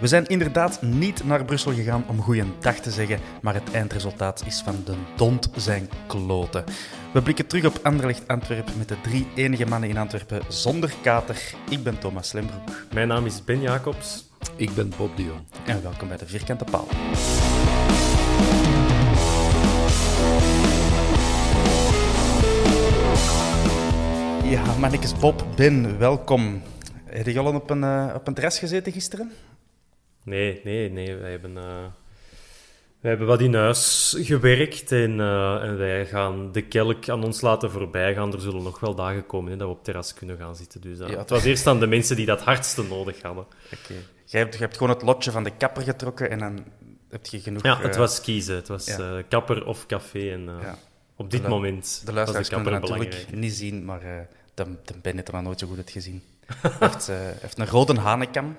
We zijn inderdaad niet naar Brussel gegaan om goeiedag te zeggen, maar het eindresultaat is van de dond zijn kloten. We blikken terug op Anderlecht Antwerpen met de drie enige mannen in Antwerpen zonder kater. Ik ben Thomas Lembroek Mijn naam is Ben Jacobs. Ik ben Bob de Jong. en welkom bij de Vierkante Paal. Ja, mannetjes Bob, Ben, welkom. Heb je al op een, eh, op een terras gezeten gisteren? Nee, nee, nee. Wij hebben, wij hebben wat in huis gewerkt en, eh, en wij gaan de kelk aan ons laten voorbij gaan. Er zullen nog wel dagen komen hè, dat we op terras kunnen gaan zitten. Dus eh, Ja. het was eerst aan de mensen die dat hardste nodig hadden. Oké. Jij hebt, je hebt gewoon het lotje van de kapper getrokken en dan heb je genoeg... Ja, het was kiezen. Het was ja. kapper of café. En Ja. op dit De moment De luisteraars kunnen het natuurlijk niet zien, maar eh de, de Ben heeft er nog nooit zo goed uit gezien. Hij heeft, heeft een rode hanekam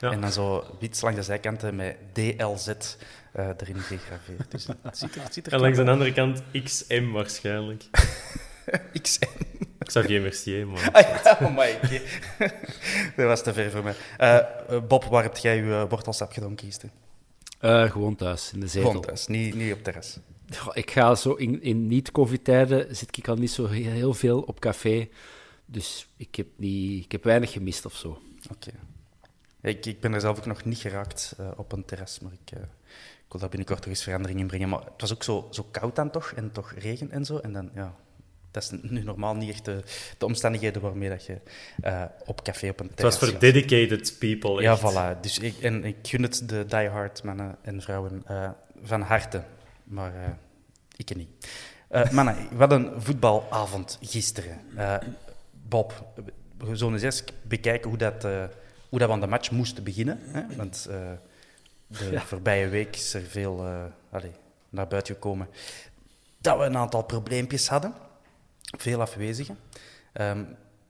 Ja. en dan zo wit langs de zijkanten met DLZ eh, erin gegraveerd. Dus het ziet er, het ziet er En langs de andere kant XM waarschijnlijk. XM. Xavier Mercier, maar... oh my. Dat was te ver voor mij. Eh, Bob, waar heb jij je uh, wortelsap gedronken gisteren? Eh, gewoon thuis, in de zetel. Gewoon thuis, niet, niet op terras. Goh, Ik ga zo in, in niet-covid-tijden zit ik al niet zo heel, heel veel op café. Dus ik heb, niet, ik heb weinig gemist of zo. Oké. Ik, ik ben er zelf ook nog niet geraakt eh, op een terras, maar ik, eh, ik wil daar binnenkort toch eens verandering in brengen. Maar het was ook zo, zo koud dan toch, en toch regen en zo. En dan, ja, dat is nu normaal niet echt de, de omstandigheden waarmee dat je eh, op café op een Het was terras voor gaat. dedicated people. Ja, voilà. Dus ik, en ik gun het de diehard mannen en vrouwen eh, van harte. Maar eh, ik niet. Eh mannen, wat een voetbalavond gisteren. Eh, Bob, we zullen eens bekijken hoe dat, eh, hoe dat we aan de match moesten beginnen. Hè? Want eh, de voorbije week is er veel eh, allee, naar buiten gekomen dat we een aantal probleempjes hadden. Veel afwezigen. Ehm,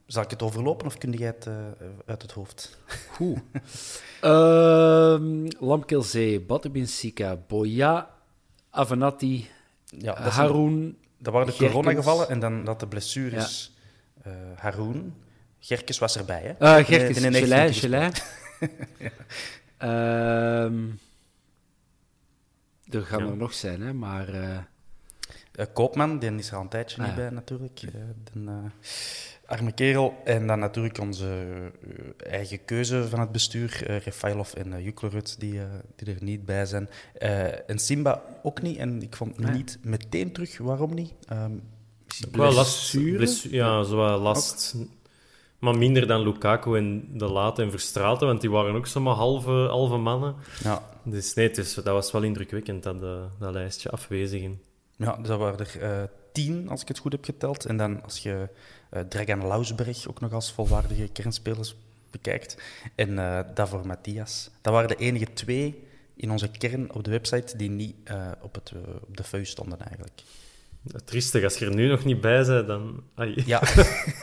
zal ik het overlopen of kun jij het eh, uit het hoofd? Goed. Ehm Lamkelzee, Boya, Avenatti, Ja, Haroun. dat waren de coronagevallen en dan dat de blessures. eh Haroun, Gerkes was erbij, hè? Uh, Gerkes, die heeft Gelei, Gelei. Ehm, er gaan Ja. er nog zijn, hè, maar... eh, Eh, Koopman, die is er al een tijdje Ah, niet ja. bij natuurlijk. eh, eh, arme kerel. En dan natuurlijk onze eigen keuze van het bestuur, eh Refailov en uh, Juklerud, die, eh, die er niet bij zijn. Eh, en Simba ook niet. En ik vond Ah, ja. niet meteen terug. Waarom niet? Ehm, wel last. Blessure? blessu- ja, zo last. Maar minder dan Lukaku en De Laat en Verstraeten, want die waren ook zomaar halve, halve mannen. ja, Dus nee, dus dat was wel indrukwekkend, dat, dat lijstje afwezigen. Ja, dus dat waren er eh, tien, als ik het goed heb geteld. En dan als je eh, Dragan Lausberg ook nog als volwaardige kernspelers bekijkt. En eh daarvoor Matthias. Dat waren de enige twee in onze kern op de website die niet op, het, op de feu stonden eigenlijk. Triestig, als je er nu nog niet bij bent, dan... Ai. Ja,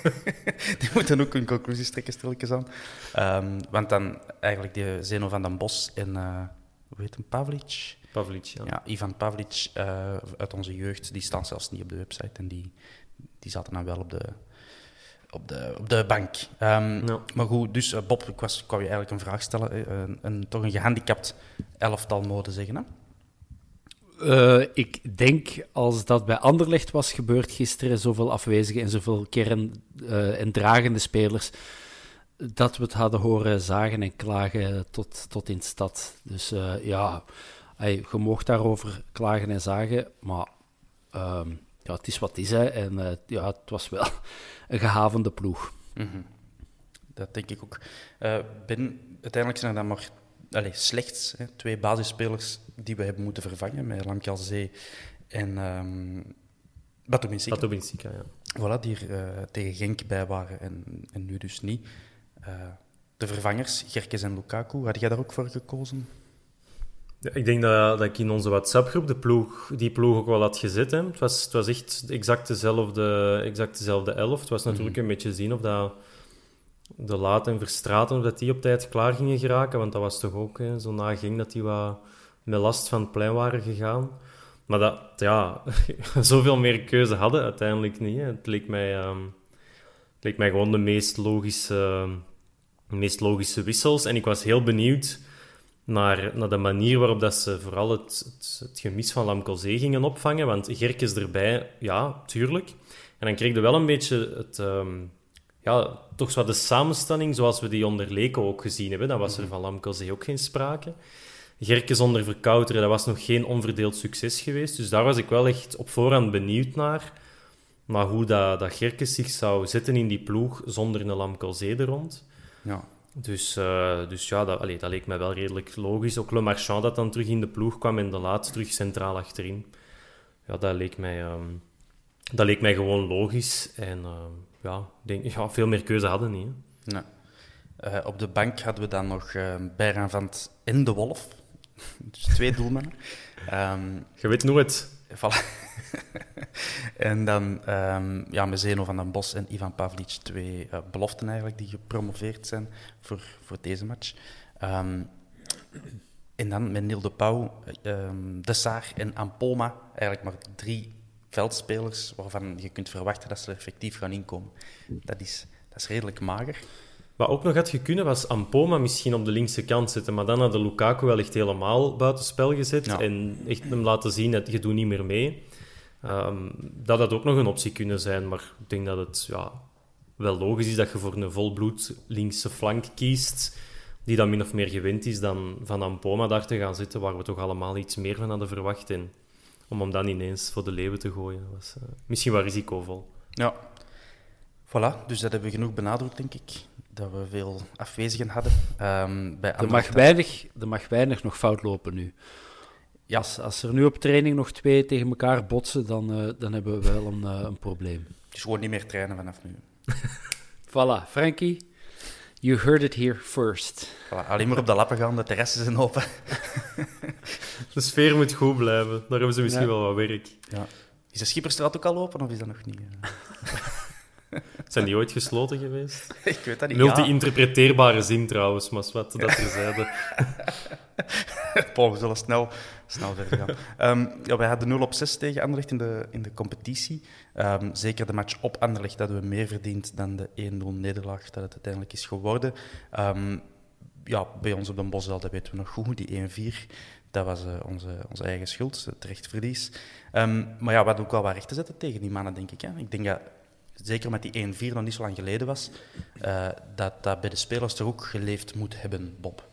die moeten ook hun conclusies trekken, stilletjes aan. Ehm, want dan eigenlijk die Zeno van den Bos en, uh, hoe heet hem, Pavlic? Pavlic, ja. ja Ivan Pavlic uh, uit onze jeugd, die staan zelfs niet op de website en die, die zaten dan wel op de, op de, op de bank. Um, ja. Maar goed, dus uh, Bob, ik, was, je eigenlijk een vraag stellen. Een, een, toch een gehandicapt elftal mode zeggen, hè? Uh, ik denk, als dat bij Anderlecht was gebeurd gisteren, zoveel afwezigen en zoveel kern- uh, en dragende spelers, dat we het hadden horen zagen en klagen tot, tot in de stad. Dus uh, ja, hey, je mocht daarover klagen en zagen, maar ehm, ja, het is wat het is. Hè. En ja, het was wel een gehavende ploeg. -hmm. Dat denk ik ook. ben, uiteindelijk zijn er dan maar allez, slechts hè, twee basisspelers die we hebben moeten vervangen met Lamkelzee en um, Batominsika. Batominsika, ja. Voilà, die er uh, tegen Genk bij waren en, en nu dus niet. Uh, de vervangers, Gerkes en Lukaku, had jij daar ook voor gekozen? Ja, ik denk dat, dat ik in onze WhatsApp-groep de ploeg, die ploeg ook wel had gezet. Hè. Het, was, het was echt exact dezelfde, exact dezelfde elf. Het was natuurlijk mm. een beetje zien of dat de Laat en Verstraten, dat die op tijd klaar gingen geraken. Want dat was toch ook hè, zo ging dat die wat met last van het plein waren gegaan. Maar dat, ja, zoveel meer keuze hadden uiteindelijk niet. Het, leek mij, het leek mij gewoon de meest logische, meest logische wissels. En ik was heel benieuwd naar, naar de manier waarop dat ze vooral het, het, gemis van Lamkelzee gingen opvangen. Want Gerkes erbij, ja, tuurlijk. En dan kreeg je wel een beetje het... Um, ja, toch zo de samenstelling zoals we die onder Leko ook gezien hebben. Dan was er van Lamkelzee ook geen sprake. Gerke zonder verkouteren, dat was nog geen onverdeeld succes geweest. Dus daar was ik wel echt op voorhand benieuwd naar. Maar hoe dat, dat Gerke zich zou zetten in die ploeg zonder een Lamkelzee er rond. Ja. Dus, uh, dus ja, dat, allee, dat leek mij wel redelijk logisch. Ook Le Marchand dat dan terug in de ploeg kwam en de laatste terug centraal achterin. Ja, dat leek mij, um, dat leek mij gewoon logisch. En uh, ja, denk, ja, veel meer keuze hadden niet. Hè. Nee. Uh, op de bank hadden we dan nog uh, Bijran van en de Wolf. dus twee doelmannen. Um, Je weet nooit. Voilà. en dan um, ja, met Zeno van den Bos en Ivan Pavlic, twee uh, beloften eigenlijk die gepromoveerd zijn voor, voor deze match. Um, en dan met Neil de Pauw, De Saar en Ampoma, eigenlijk maar drie veldspelers waarvan je kunt verwachten dat ze er effectief gaan inkomen. Dat is, dat is redelijk mager. Wat ook nog had kunnen, was Ampoma misschien op de linkse kant zetten. Maar dan had de Lukaku wel echt helemaal buitenspel gezet. Ja. En echt hem laten zien dat je doet niet meer mee. Um, dat had ook nog een optie kunnen zijn. Maar ik denk dat het ja, wel logisch is dat je voor een volbloed linkse flank kiest. Die dan min of meer gewend is dan van Ampoma daar te gaan zitten. Waar we toch allemaal iets meer van hadden verwacht. En om hem dan ineens voor de leeuwen te gooien, was uh, misschien wel risicovol. Ja. Voilà, dus dat hebben we genoeg benadrukt, denk ik dat we veel afwezigen hadden. Um, bij er, mag weinig, er mag weinig nog fout lopen nu. Ja. Als, als er nu op training nog twee tegen elkaar botsen, dan, uh, dan hebben we wel een, uh, een probleem. Dus gewoon niet meer trainen vanaf nu. voilà, Frankie, you heard it here first. Voilà, alleen maar op de lappen gaan, de terrassen zijn open. de sfeer moet goed blijven, daar hebben ze misschien ja. wel wat werk. Ja. Is de Schipperstraat ook al open of is dat nog niet? Zijn die ooit gesloten geweest? Ik weet dat niet. Multi-interpreteerbare zin trouwens, maar wat dat er zeiden. Paul, we zullen snel, snel verder gaan. Um, ja, wij hadden 0 op 6 tegen Anderlecht in de, in de competitie. Um, zeker de match op Anderlecht hadden we meer verdiend dan de 1-0 nederlaag dat het uiteindelijk is geworden. Um, ja, bij ons op de dat weten we nog goed, die 1-4. Dat was uh, onze, onze eigen schuld, terecht verlies. maar ja, we hadden ook wel wat recht te zetten tegen die mannen, denk ik. Hè. Ik denk dat zeker met die 1-4 nog niet zo lang geleden was, uh, dat dat bij de spelers toch ook geleefd moet hebben, Bob.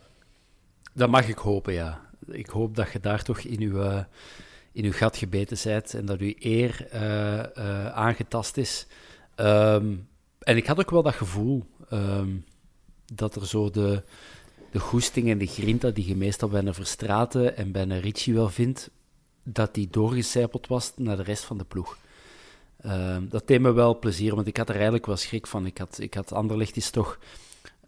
Dat mag ik hopen, ja. Ik hoop dat je daar toch in uw, uh, in uw gat gebeten bent en dat uw eer uh, aangetast is. Um, en ik had ook wel dat gevoel um, dat er zo de, de goesting en de grinta die je meestal bij een Verstraten en bij een Ritchie wel vindt, dat die doorgecijpeld was naar de rest van de ploeg. Uh, dat deed me wel plezier, want ik had er eigenlijk wel schrik van. Ik had, ik had Anderlecht is toch...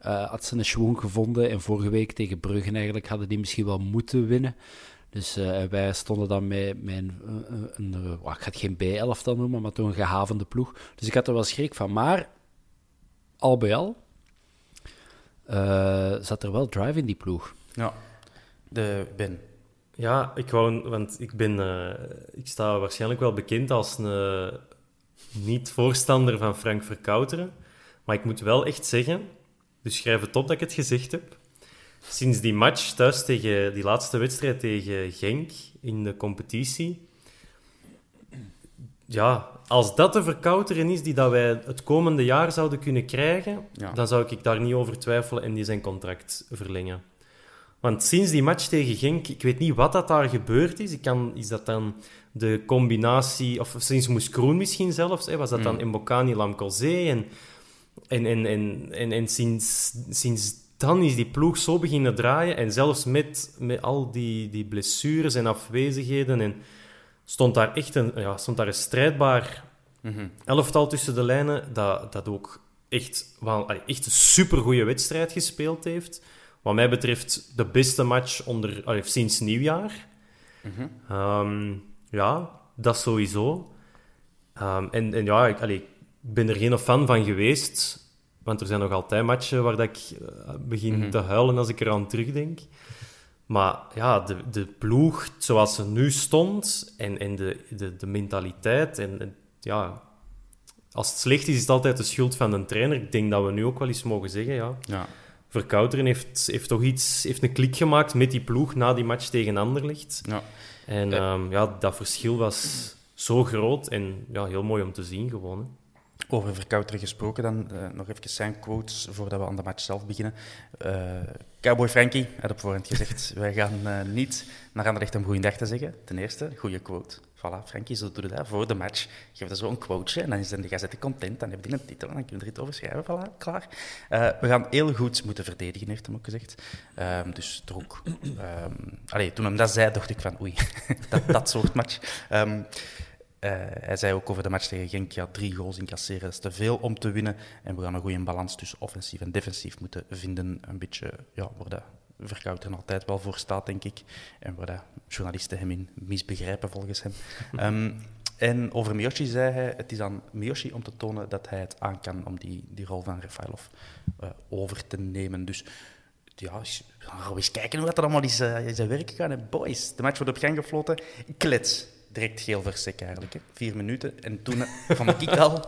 Uh, had ze een schwung gevonden en vorige week tegen Bruggen eigenlijk hadden die misschien wel moeten winnen. Dus eh, wij stonden dan met, met een, een, ik ga het geen B-elftal noemen, maar toch een gehavende ploeg. Dus ik had er wel schrik van. Maar al bij al eh, zat er wel drive in die ploeg. Ja. De Ben. Ja, ik wou, want ik ben, eh, ik sta waarschijnlijk wel bekend als een eh, niet-voorstander van Frank Verkouteren. Maar ik moet wel echt zeggen, dus schrijf het op dat ik het gezegd heb. Sinds die match thuis tegen die laatste wedstrijd tegen Genk in de competitie. Ja, als dat de verkouteren is die dat wij het komende jaar zouden kunnen krijgen, Ja. dan zou ik daar niet over twijfelen en die zijn contract verlengen. Want sinds die match tegen Genk, ik weet niet wat dat daar gebeurd is. Ik kan, is dat dan de combinatie, of sinds Moes Kroen misschien zelfs, hè, was dat dan Mbokani Lamkelzee? En, en, en, en, en, en sinds, sinds dan is die ploeg zo beginnen draaien. En zelfs met, met al die, die blessures en afwezigheden. En stond daar echt een, ja, stond daar een strijdbaar elftal tussen de lijnen. Dat, dat ook echt, wel, echt een supergoeie wedstrijd gespeeld heeft. Wat mij betreft de beste match onder, allee, sinds nieuwjaar. Ehm, ja, dat sowieso. Ehm, en, en ja, ik allee, ik ben er geen fan van geweest. Want er zijn nog altijd matchen waar dat ik eh, begin te huilen als ik eraan terugdenk. Maar ja, de, de ploeg zoals ze nu stond en, en de, de, de mentaliteit. En, en ja, als het slecht is, is het altijd de schuld van de trainer. Ik denk dat we nu ook wel eens mogen zeggen, ja. Ja. Verkouteren heeft, heeft toch iets, heeft een klik gemaakt met die ploeg na die match tegen Anderlecht. Ja. En ehm, ja, dat verschil was zo groot en ja, heel mooi om te zien gewoon. Hè. Over Verkouteren gesproken dan, eh, nog even zijn quotes voordat we aan de match zelf beginnen. Eh, Cowboy Frankie had op voorhand gezegd, wij gaan eh, niet naar Anderlecht om goeiedag te zeggen. Ten eerste, goede quote. Voilà, Frankie, zo doe je dat voor de match. Geef zo een quoteje en dan zijn de gazetten content. Dan heb je een titel en dan kun je er iets over schrijven. Voilà, klaar. We gaan heel goed moeten verdedigen, heeft hem ook gezegd. Ehm, dus ook... ehm, allee, toen hem dat zei, dacht ik van oei, dat, dat soort match. Ehm, eh, hij zei ook over de match tegen Genk, ja, drie goals incasseren, dat is te veel om te winnen. En we gaan een goede balans tussen offensief en defensief moeten vinden. Een beetje, ja, waar dat Verkouteren altijd wel voor staat, denk ik. En waar dat journalisten hem in misbegrijpen, volgens hem. Ehm, en over Miyoshi zei hij, het is aan Miyoshi om te tonen dat hij het aan kan om die, die rol van Rafailov eh, over te nemen. Dus ja, we gaan eens kijken hoe dat er allemaal is, eh, in zijn werk gegaan. En boys, de match wordt op gang gefloten. Klets. Direct geel versek eigenlijk. Hè. Vier minuten. En toen vond ik al...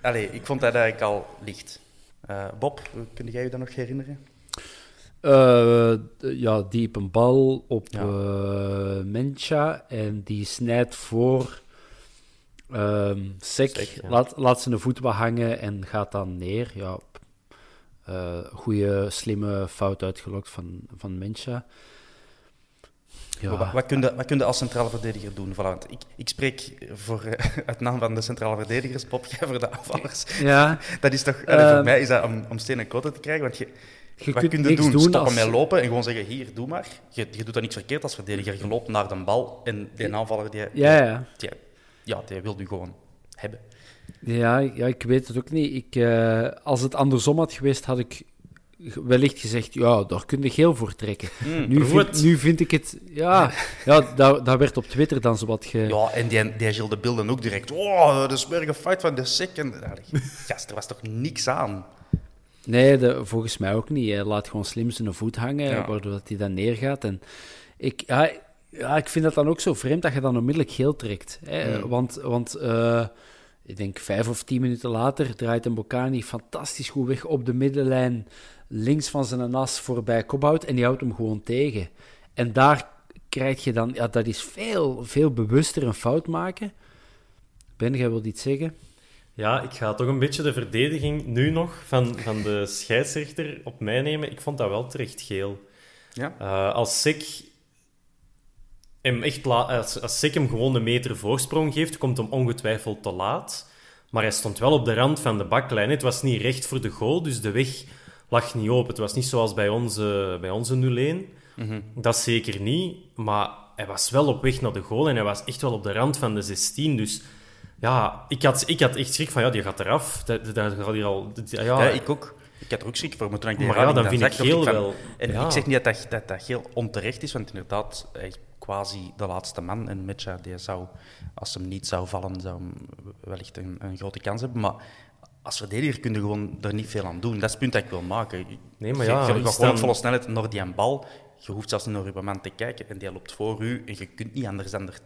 Allee, ik vond dat eigenlijk al licht. Eh, Bob, kun jij je dat nog herinneren? D- ja, diep een bal op Ja. eh Mencha en die snijdt voor Sek, Sek, ja. laat, laat zijn voet wat hangen en gaat dan neer. Ja, goede, slimme fout uitgelokt van, van Mencha. Wat, Ja, wat, kun je, wat kun je als centrale verdediger doen? Voilà, ik, ik spreek voor, eh, uit naam van de centrale verdedigers, Bob, jij voor de aanvallers. ja Dat is toch... voor Ehm, mij is dat om, om steen en koten te krijgen, want je... je wat kunt kun je doen? doen Stoppen als... met lopen en gewoon zeggen, hier, doe maar. Je, je doet dat niks verkeerd als verdediger. Je loopt naar de bal en die aanvaller, die, Ja, ja. die, ja, die wil u gewoon hebben. Ja, ja, ik weet het ook niet. Ik, eh, als het andersom had geweest, had ik wellicht gezegd, ja, daar kun je geel voor trekken. nu, proef vind, nu vind ik het... Ja, ja dat, dat werd op Twitter dan zo wat ge... Ja, en die, die Gilles de beelden ook direct. Oh, de smerige fight van de allee, gast, er was toch niks aan? Nee, de, volgens mij ook niet. Hij laat gewoon slim zijn voet hangen, Ja. waardoor hij dan neergaat. En ik, ja, ja, ik vind dat dan ook zo vreemd dat je dan onmiddellijk geel trekt. Hè? Want, want eh, ik denk vijf of tien minuten later draait een Bocani fantastisch goed weg op de middenlijn, links van zijn as voorbij Kophout en die houdt hem gewoon tegen. En daar krijg je dan, ja, dat is veel, veel bewuster een fout maken. Ben, jij wilt iets zeggen? Ja, ik ga toch een beetje de verdediging nu nog van, van de scheidsrechter op mij nemen. Ik vond dat wel terecht geel. Ja. Eh, als Sek hem echt als, als Sek hem gewoon een meter voorsprong geeft, komt hem ongetwijfeld te laat. Maar hij stond wel op de rand van de baklijn. Het was niet recht voor de goal, dus de weg lag niet open. Het was niet zoals bij onze, bij onze 0-1. Dat zeker niet. Maar hij was wel op weg naar de goal en hij was echt wel op de rand van de 16. Dus ja, ik had, ik had echt schrik van, ja, die gaat eraf. Dat, gaat hier al... ja, Ja, ik ook. Ik had er ook schrik voor, maar toen ik die Maar ja, dan vind ik dacht geel van- wel- En ja. ik zeg niet dat dat, dat dat geel onterecht is, want inderdaad, hij quasi de laatste man. En Mitja, die zou, als hem niet zou vallen, zou hem wellicht een, een grote kans hebben. Maar als verdediger kun je gewoon er niet veel aan doen. Dat is het punt dat ik wil maken. Nee, maar ja, je, gaat gewoon dan- volle snelheid naar die bal. Je hoeft zelfs niet naar je man te kijken. En die loopt voor u. En je kunt niet anders dan er,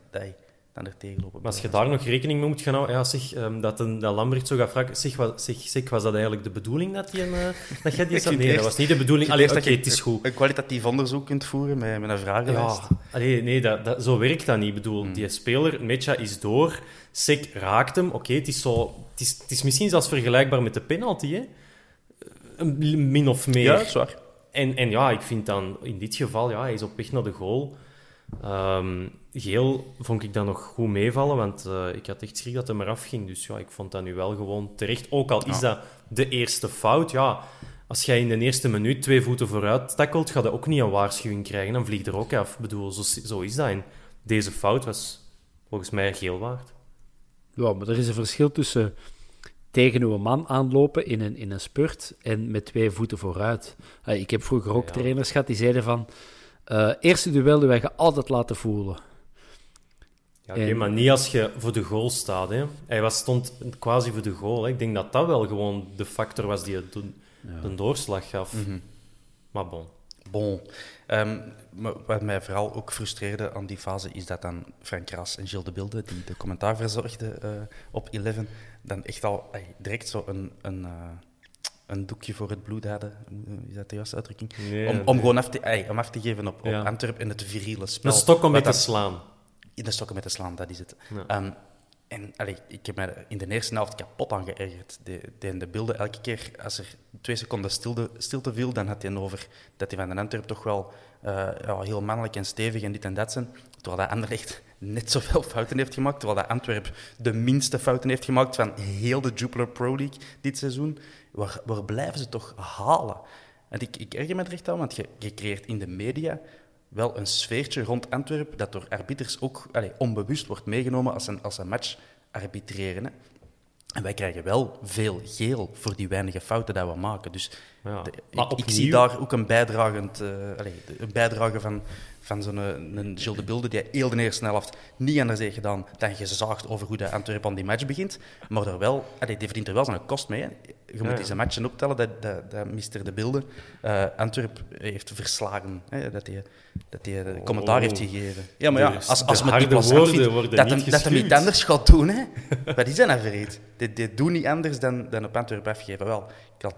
dan er tegenlopen. Maar als je daar nog rekening mee moet gaan houden, ja, zeg, ehm, dat, een, dat Lambert zo gaat vragen, zeg, was, zeg, zeg, was dat eigenlijk de bedoeling dat, die een, eh, dat jij die zat? Nee, dat was niet de bedoeling. Allee, oké, eerst het is dat je goed. Een kwalitatief onderzoek kunt voeren met, met een vragenlijst. Ja, allee, nee, dat, dat, zo werkt dat niet. Ik bedoel, Hmm. die speler, Mecha, is door. Sek raakt hem. Oké, het, is zo, het, is, het is misschien zelfs vergelijkbaar met de penalty, hè? Min of meer. Ja, dat is waar. En, en ja, ik vind dan in dit geval, ja, hij is op weg naar de goal. Ehm, geel vond ik dan nog goed meevallen, want eh, ik had echt schrik dat hij maar afging. Dus ja, ik vond dat nu wel gewoon terecht. Ook al is dat de eerste fout, ja, als jij in de eerste minuut twee voeten vooruit tackelt, ga je ook niet een waarschuwing krijgen. Dan vliegt er ook af. Ik bedoel, zo, zo is dat. En deze fout was volgens mij geel waard. Ja, maar er is een verschil tussen tegen uw man aanlopen in een, in een spurt en met twee voeten vooruit. Eh, ik heb vroeger ook Ja. trainers gehad die zeiden van... eh, eerste duel die wij je altijd laten voelen. Ja, oké, En- maar niet als je voor de goal staat. Hè. Hij was, stond quasi voor de goal. Hè. Ik denk dat dat wel gewoon de factor was die het de, de doorslag gaf. Maar bon. Bon. Ehm, maar wat mij vooral ook frustreerde aan die fase is dat dan Frank Raas en Gilles de Bilde, die de commentaar verzorgden eh, op Eleven, dan echt al direct zo een, een, eh, een doekje voor het bloed hadden. Is dat de juiste uitdrukking? Nee, om, nee. om gewoon af te, om af te geven op, op Ja. Antwerp en het viriele spel. Een stok om mee te slaan. In de stokken met te slaan, dat is het. Ja. Ehm, en allee, ik heb me in de eerste helft kapot aan geërgerd. De, de, de beelden, elke keer als er twee seconden stilte, stilte viel, dan had hij over dat hij van de Antwerp toch wel eh, ja, heel mannelijk en stevig en dit en dat zijn. Terwijl dat Anderlecht net zoveel fouten heeft gemaakt. Terwijl dat Antwerp de minste fouten heeft gemaakt van heel de Jupiler Pro League dit seizoen. Waar, waar blijven ze toch halen? En ik, ik erger me er echt aan, want je, je creëert in de media wel een sfeertje rond Antwerpen dat door arbiters ook onbewust wordt meegenomen als een, als een match arbitreren. Hè. En wij krijgen wel veel geel voor die weinige fouten die we maken. Dus Ja. de- ik, zie daar ook een, bijdragend, eh, een bijdrage van, van zo'n eh, een Gilles de Bilde, die heel de eerste helft niet anders heeft gedaan dan gezaagd over hoe de Antwerpen aan die match begint. Maar er wel, allee, die verdient er wel zijn kost mee. Hè. Je moet Ja. deze matchen optellen dat, dat, dat Mr. de Bilde eh Antwerp heeft verslagen. Hè, dat hij dat de commentaar Oh. heeft gegeven. Ja, maar ja, als, als harde die woorden vindt, worden dat, niet hem, dat hem niet gespuwd. anders gaat doen. Hè. Wat is dat nou iets? Dit, dit doet niet anders dan, dan op Antwerpen afgeven. Wel, ik had,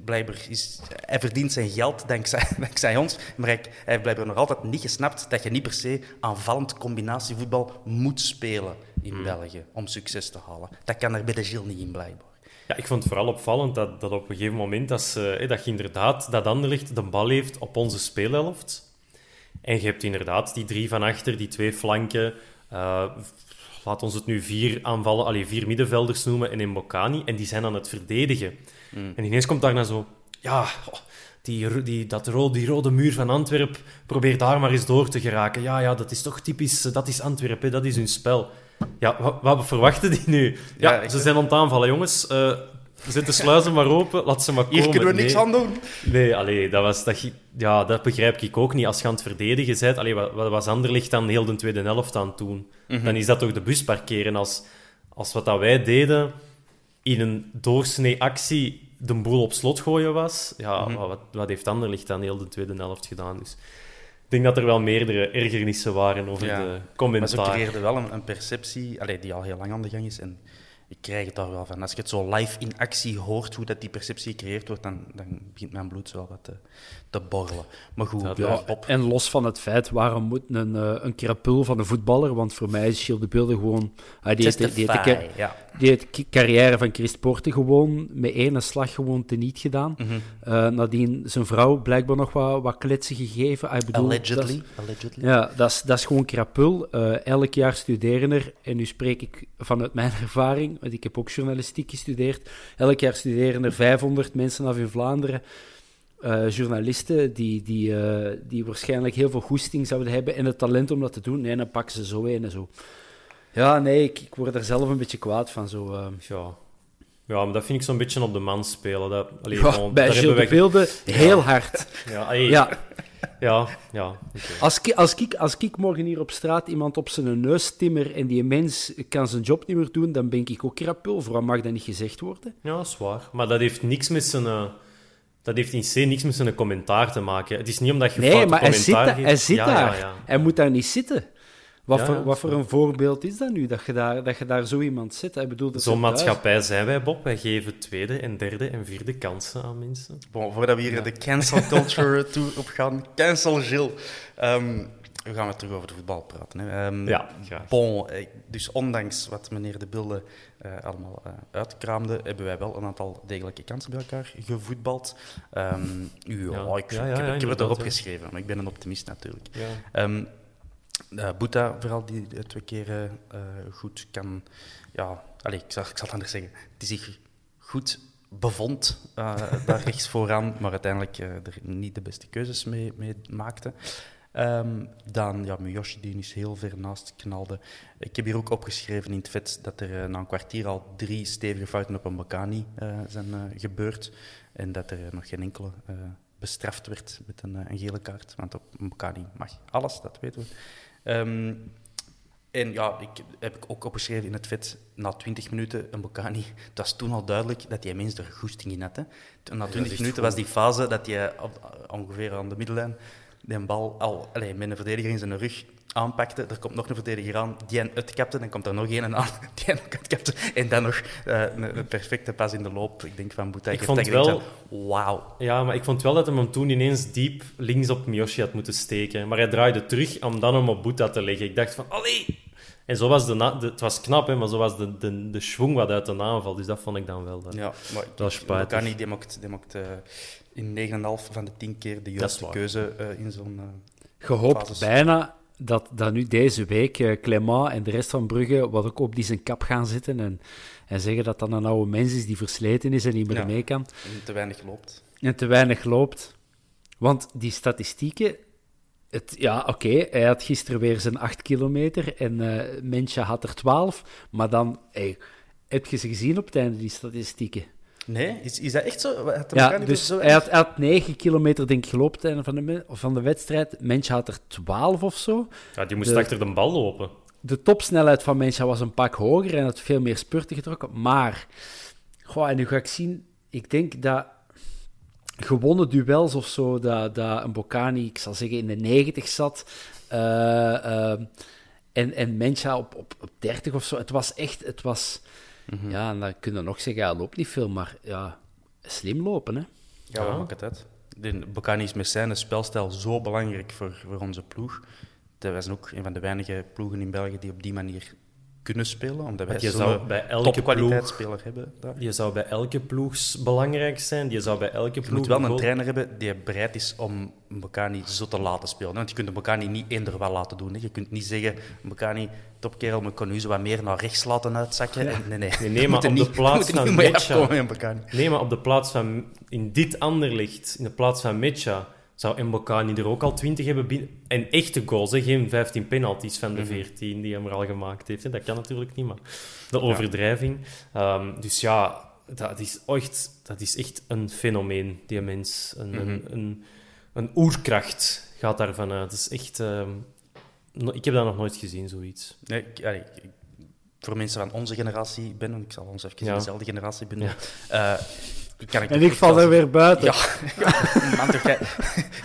blijkbaar is, hij verdient zijn geld dankzij, dankzij ons, maar hij, hij heeft blijkbaar nog altijd niet gesnapt dat je niet per se aanvallend combinatievoetbal moet spelen in België om succes te halen. Dat kan er bij de Gilles niet in, blijkbaar. Ja, ik vond het vooral opvallend dat, dat op een gegeven moment dat, ze, hè, dat je inderdaad dat Anderlecht de bal heeft op onze speelhelft. En je hebt inderdaad die drie van achter, die twee flanken. eh, laat ons het nu vier aanvallen, allee, vier middenvelders noemen en Mbokani. En die zijn aan het verdedigen. En ineens komt daarna zo... Ja, oh, die, die, dat ro die rode muur van Antwerp, probeer daar maar eens door te geraken. Ja, ja, dat is toch typisch, eh, dat is Antwerp, hè, dat is hun spel. Ja, wat, wat verwachten die nu? Ja, ze zijn aan het aanvallen, jongens. Eh, zet de sluizen maar open, laat ze maar komen. Hier kunnen we niks aan doen. Nee, allee, dat, was, dat, ja, dat begrijp ik ook niet. Als je aan het verdedigen bent, allee, wat, wat was Anderlicht dan heel de tweede helft aan het doen? Mhm. Dan is dat toch de bus parkeren. Als, als wat dat wij deden in een doorsnee actie de boel op slot gooien was, ja, Mhm. wat, wat heeft Anderlicht dan heel de tweede helft gedaan? Dus ik denk dat er wel meerdere ergernissen waren over Ja. de Maar ze commentaar. creëerden wel een, een perceptie allee, die al heel lang aan de gang is. En ik krijg het daar wel van. Als je het zo live in actie hoort, hoe dat die perceptie gecreëerd wordt, dan, dan begint mijn bloed zo wat te, te borrelen. Maar goed, Dat ja, op. En los van het feit, waarom moet een, eh, een krapul van een voetballer? Want voor mij is Gilles de Beelden gewoon... ah, die, heeft, de- die, heeft de, ja. die heeft de carrière van Chris Porte gewoon met ene slag gewoon teniet gedaan. Mhm. Eh, nadien zijn vrouw blijkbaar nog wat, wat kletsen gegeven. Ah, ik bedoel, dat is- Allegedly. Allegedly. Ja, dat is, dat is gewoon krapul. Eh, elk jaar studeren er, en nu spreek ik vanuit mijn ervaring, want ik heb ook journalistiek gestudeerd. Elk jaar studeren er 500 mensen af in Vlaanderen. Eh, journalisten die, die, eh, die waarschijnlijk heel veel goesting zouden hebben en het talent om dat te doen. Nee, dan pakken ze zo een en zo. Ja, nee, ik, ik word er zelf een beetje kwaad van. Zo, eh. Ja. ja, maar dat vind ik zo'n beetje op de man spelen. Dat, allee, Ja, gewoon, bij Gilles wij- Beelden heel hard. Ja, allee, Ja, Ja, Ja. Als ik, als, ik, als ik morgen hier op straat iemand op zijn neus timmer en die mens kan zijn job niet meer doen, dan ben ik ook krapul. Waarom mag dat niet gezegd worden? Ja, dat is waar. Maar dat heeft niks met zijn... dat heeft in C niks met zijn commentaar te maken. Het is niet omdat je Nee, foute maar hij zit, commentaar daar, geeft. hij zit Ja, daar. Ja, ja. Hij moet daar niet zitten. Wat, Ja, voor, wat voor een voorbeeld is dat nu, dat je daar, dat je daar zo iemand zit? Ik bedoel, Zo'n thuis. maatschappij zijn wij, Bob. Wij geven tweede en derde en vierde kansen aan mensen. Bon, voordat we hier de cancel culture toe op gaan, cancel Gilles. Ehm, we gaan weer terug over de voetbal praten. Hè. Ehm, Ja, graag. Bon, eh, dus ondanks wat meneer De Bilde eh, allemaal eh, uitkraamde, hebben wij wel een aantal degelijke kansen bij elkaar gevoetbald. Ehm, ja, Ja. ik, Ja, ja, ik heb, ja, ik heb het erop geschreven, maar ik ben een optimist natuurlijk. Ja. Ehm eh, Boeta, vooral die twee keer goed kan... Ja, allez, ik, zal, ik zal het anders zeggen. Die zich goed bevond daar rechts vooraan, maar uiteindelijk er niet de beste keuzes mee, mee maakte. Ehm, dan, ja, Miyoshi die is heel ver naast knalde. Ik heb hier ook opgeschreven in het vet dat er eh, na een kwartier al drie stevige fouten op een Bacani eh, zijn eh, gebeurd. En dat er nog geen enkele bestraft werd met een, een gele kaart. Want op een Bacani mag alles, dat weten we. Ehm, en ja, ik heb ik ook opgeschreven in het vet, na 20 minuten een Bocani. Het was toen al duidelijk dat die mens er goesting in had. Hè. Toen, Na 20 minuten was die fase dat je ongeveer aan de middellijn die bal al allee, met een verdediger in zijn rug aanpakte. Er komt nog een verdediger aan, die hen uitkapte. Dan komt er nog een aan, die ook uitkapte. En dan nog eh, een, een perfecte pas in de loop. Ik denk van Boeta. Ik vond dat wel- Wauw. Ja, maar ik vond wel dat hij hem toen ineens diep links op Miyoshi had moeten steken. Maar hij draaide terug om dan hem op Boeta te leggen. Ik dacht van, allee! En zo was de, het was knap, hè, maar zo was de, de, de schwung wat uit de aanval. Dus dat vond ik dan wel. eh, Ja, maar Dat spijtig. Bocani die maakt, die maakt in 9,5 van de 10 keer de is juiste keuze eh, in zo'n... eh, Je hoopt fases. bijna dat, dat nu deze week eh, Clément en de rest van Brugge wat ook op die zijn kap gaan zitten en, en zeggen dat dat een oude mens is die versleten is en niet meer Ja. mee kan en te weinig loopt. en te weinig loopt. Want die statistieken... Het, ja, oké, hij had gisteren weer zijn 8 kilometer en eh Mensja had er 12. Maar dan, hey, heb je ze gezien op het einde, die statistieken? Nee, is, is dat echt zo? Had de Ja, dus zo hij had, hij had 9 kilometer, denk ik, gelopen op het einde van de, van de wedstrijd. Mensja had er 12 of zo. Ja, die moest De- achter de bal lopen. De topsnelheid van Mensja was een pak hoger en had veel meer spurten getrokken. Maar, goh, en nu ga ik zien, ik denk dat gewonnen duels of zo, dat, dat een Bocani, ik zal zeggen, in de 90 zat. eh, ehm, en, en Mensja op, op, op 30 of zo. Het was echt, het was... Ja, en dan kun je nog zeggen, ja, loopt niet veel, maar ja, slim lopen, hè. Ja, Ja. wat maakt het uit? De Bocani is met zijn spelstijl zo belangrijk voor, voor onze ploeg. Dat wij zijn ook een van de weinige ploegen in België die op die manier kunnen spelen, omdat wij je zou zo'n bij elke topkwaliteitsspeler hebben. Daar. Die zou bij elke ploeg belangrijk zijn. Die zou bij elke Je ploeg... moet wel een goal- trainer hebben die bereid is om Bocani zo te laten spelen. Want je kunt de Bocani niet eender wel laten doen. Hè. Je kunt niet zeggen, Bocani, topkerel, kan u zo wat meer naar rechts laten uitzakken. En- Nee, nee. Nee, nee, Je maar op de plaats je van Mecha-. Nee, maar op de plaats van... In dit anderlicht, in de plaats van Mecha, zou Mbokani er ook al 20 hebben binnen... En echte goals, hè, geen 15 penalties van Mhm. de 14 die hij er al gemaakt heeft. Hè. Dat kan natuurlijk niet, maar... De overdrijving. Ehm, dus ja, dat is, echt, dat is echt een fenomeen, die mens. Een, een, Mhm. een, een oerkracht gaat daarvan uit. Dat is echt... ehm, no- ik heb dat nog nooit gezien, zoiets. Nee, ik- allee, ik- voor mensen van onze generatie ben, want ik zal ons even Ja. in dezelfde generatie ben, eh, kan ik En ik val er weer buiten. Ja, ja man, toch, jij,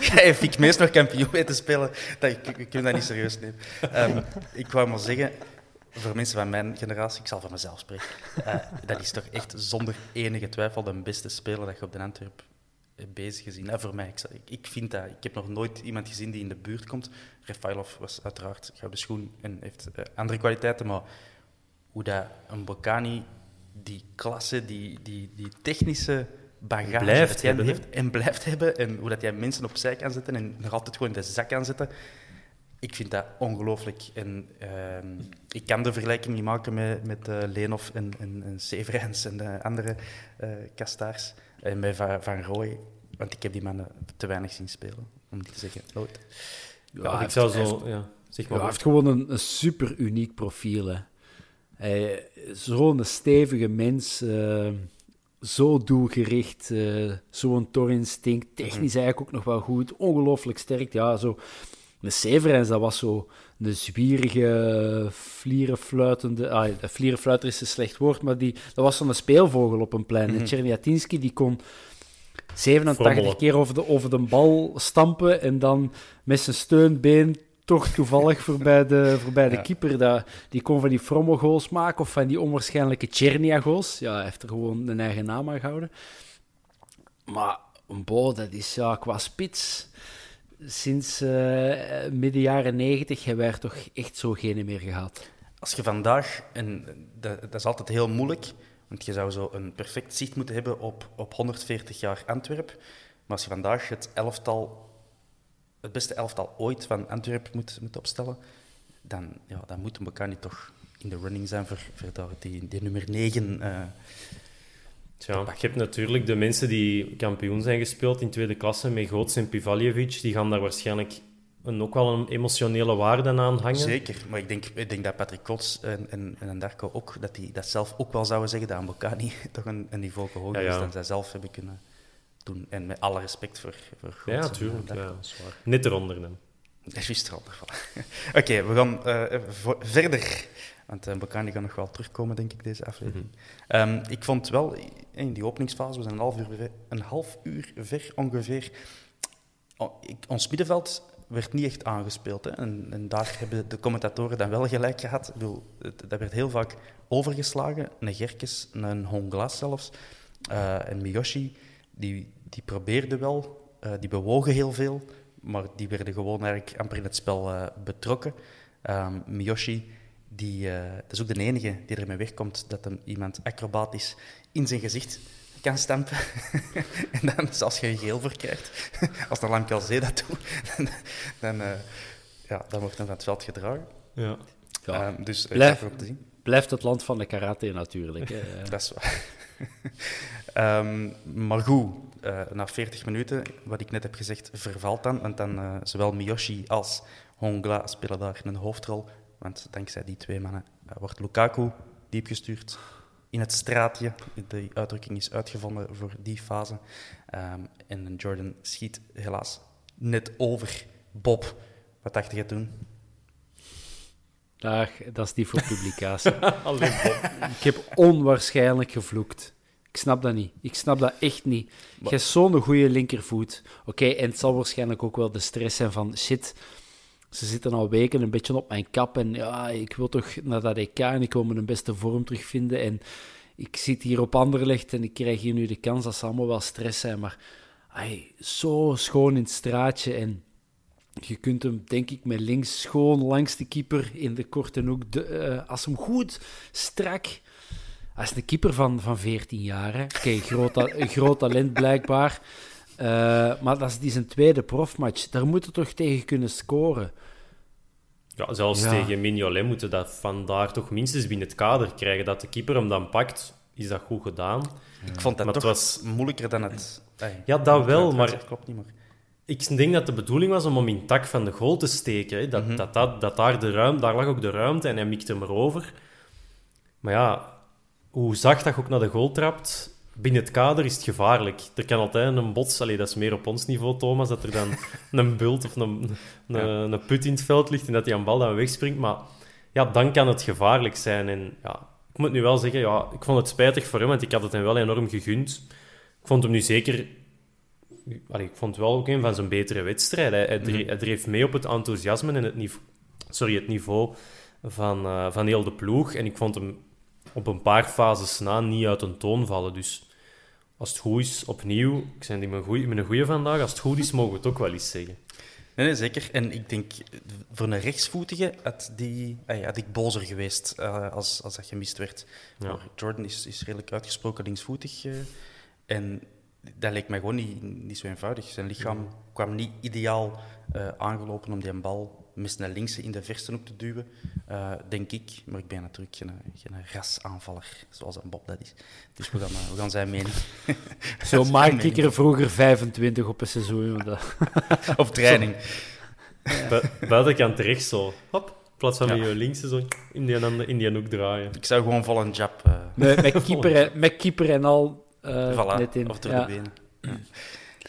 jij en Fiek Mees nog kampioen weten spelen, dat, ik, ik kan dat niet serieus nemen. Ehm, ik wou maar zeggen, voor mensen van mijn generatie, ik zal voor mezelf spreken, eh, dat is toch echt zonder enige twijfel de beste speler dat je op de Antwerp hebt bezig gezien. hè, voor mij, ik, ik, ik vind dat. Ik heb nog nooit iemand gezien die in de buurt komt. Refailov was uiteraard gouden schoen en heeft eh, andere kwaliteiten, maar hoe dat een Bocani die klasse, die, die, die technische bagage Blijft dat hebben, heeft en blijft hebben en hoe dat hij mensen opzij kan zetten en nog altijd gewoon in de zak kan zetten. Ik vind dat ongelooflijk. En ehm, ik kan de vergelijking niet maken met, met eh Leenhoff en, en, en Severijns en de andere eh kastaars. En met Van, van Rooij, want ik heb die mannen te weinig zien spelen, om niet te zeggen nooit. Ja, hij ik zou heeft- zo... Ja, zeg Ja, maar. hij heeft gewoon een, een super uniek profiel. Hè. Hij- Zo'n stevige mens. eh, zo doelgericht, uh, zo'n torinstinct. Technisch eigenlijk ook nog wel goed, ongelooflijk sterk. Ja, zo. De Severens, dat was zo een zwierige, vlierenfluitende... Ah, vlierenfluiter is een slecht woord, maar die, dat was zo'n speelvogel op een plein. Mm -hmm. die kon 87 keer over de, over de bal stampen en dan met zijn steunbeen toch toevallig voorbij de, voorbij de keeper. Dat, die kon van die Frommel-goals maken of van die onwaarschijnlijke Chernia-goals. Ja, hij heeft er gewoon een eigen naam aan gehouden. Maar een Bo, dat is ja, qua spits... Sinds uh, midden jaren negentig hebben wij er toch echt zo geen meer gehad. Als je vandaag, en dat, dat is altijd heel moeilijk, want je zou zo een perfect zicht moeten hebben op, op 140 jaar Antwerpen. Maar als je vandaag het elftal het beste elftal ooit van Antwerpen moet, moet opstellen, dan, ja, dan moet elkaar niet toch in de running zijn voor, voor die, die nummer 9. Uh, eh, ja, je hebt natuurlijk de mensen die kampioen zijn gespeeld in tweede klasse met Goots en Pivaljevic, die gaan daar waarschijnlijk een, ook wel een emotionele waarde aan hangen. Zeker, maar ik denk, ik denk dat Patrick Kots en, en, en Darko ook, dat die dat zelf ook wel zouden zeggen, dat Mbokani toch een, een niveau hoger is dan zij zelf hebben kunnen doen. En met alle respect voor, voor Ja, natuurlijk. Ja, zwaar. Net eronder dan. Juist eronder. Oké, we gaan uh, verder. Want uh, Bakani gaat nog wel terugkomen, denk ik, deze aflevering. Mm -hmm. um, ik vond wel, in die openingsfase, we zijn een half uur, een half uur ver ongeveer. Ik, ons middenveld werd niet echt aangespeeld. Hè. En, en, daar hebben de commentatoren dan wel gelijk gehad. dat werd heel vaak overgeslagen. Een Gerkes, een Honglas zelfs. Uh, en Miyoshi die, die probeerden wel, uh, die bewogen heel veel, maar die werden gewoon eigenlijk amper in het spel uh, betrokken. Um, Miyoshi, die, uh, dat is ook de enige die ermee wegkomt dat hem iemand acrobatisch in zijn gezicht kan stampen. en dan, als je een geel voor krijgt, als de Lamkelzee dat doet, dan, ja, dan wordt hij van het veld gedragen. Ja. ja. Um, dus Blijf, te zien. blijft het land van de karate natuurlijk. dat is waar. um, maar goed, uh, na 40 minuten, wat ik net heb gezegd, vervalt dan. Want dan uh, zowel Miyoshi als Hongla spelen daar een hoofdrol. Want dankzij die twee mannen uh, wordt Lukaku diep gestuurd in het straatje. Die uitdrukking is uitgevonden voor die fase. Um, en Jordan schiet helaas net over Bob. Wat dacht je toen? Dag, dat is niet voor publicatie. ik heb onwaarschijnlijk gevloekt. Ik snap dat niet. Ik snap dat echt niet. Je hebt zo'n goede linkervoet. Oké, en het zal waarschijnlijk ook wel de stress zijn van shit. Ze zitten al weken een beetje op mijn kap. En ja, ik wil toch naar dat EK en ik wil mijn beste vorm terugvinden. En ik zit hier op Anderlecht en ik krijg hier nu de kans dat ze allemaal wel stress zijn. Maar ay, zo schoon in het straatje. En je kunt hem, denk ik, met links schoon langs de keeper in de korte hoek. De, uh, als hem goed strak. Hij is een keeper van, van 14 jaar. Oké, groot, groot talent blijkbaar. Uh, maar dat is die zijn tweede profmatch. Daar moet hij toch tegen kunnen scoren. Ja, zelfs ja. tegen Mignolet moeten dat vandaar toch minstens binnen het kader krijgen. Dat de keeper hem dan pakt, is dat goed gedaan. Ik vond dat maar toch het was... moeilijker dan het... ja, dat wel, maar... Klopt niet, maar ik denk dat de bedoeling was om hem in tak van de goal te steken. Hè. Dat, mm -hmm. dat, dat, dat, daar, de ruimte, daar lag ook de ruimte en hij mikte hem erover. Maar ja, hoe zacht dat je ook naar de goal trapt, binnen het kader is het gevaarlijk. Er kan altijd een bots, allee, dat is meer op ons niveau, Thomas, dat er dan een bult of een, een, een, put in het veld ligt en dat die aan bal dan wegspringt. Maar ja, dan kan het gevaarlijk zijn. En ja, ik moet nu wel zeggen, ja, ik vond het spijtig voor hem, want ik had het hem wel enorm gegund. Ik vond hem nu zeker Allee, ik vond het wel ook een van zijn betere wedstrijden. Hij, hij, dreef, hij, dreef mee op het enthousiasme en het niveau, sorry, het niveau van, uh, van heel de ploeg. En ik vond hem op een paar fases na niet uit een toon vallen. Dus als het goed is, opnieuw, ik zijn die met een goede vandaag, als het goed is, mogen we het ook wel eens zeggen. Nee, nee, zeker. En ik denk, voor een rechtsvoetige had, die, had ik bozer geweest uh, als, als dat gemist werd. Ja. Jordan is, is redelijk uitgesproken linksvoetig. Uh, en dat leek mij gewoon niet, niet zo eenvoudig. Zijn lichaam kwam niet ideaal uh, aangelopen om die bal mis naar links in de verste hoek te duwen, uh, denk ik. Maar ik ben natuurlijk geen, geen rasaanvaller, zoals een Bob dat is. Dus we gaan, uh, we gaan zijn mening. Zo maakte ik er vroeger 25 op een seizoen. op training. Ja. Buitenkant rechts zo. Hop, in plaats van ja. met je links zo in die, in die hoek draaien. Ik zou gewoon vol een jab... Uh... Met, met, keeper, met keeper en al eh, Voilà, net in. of door Ja. de benen.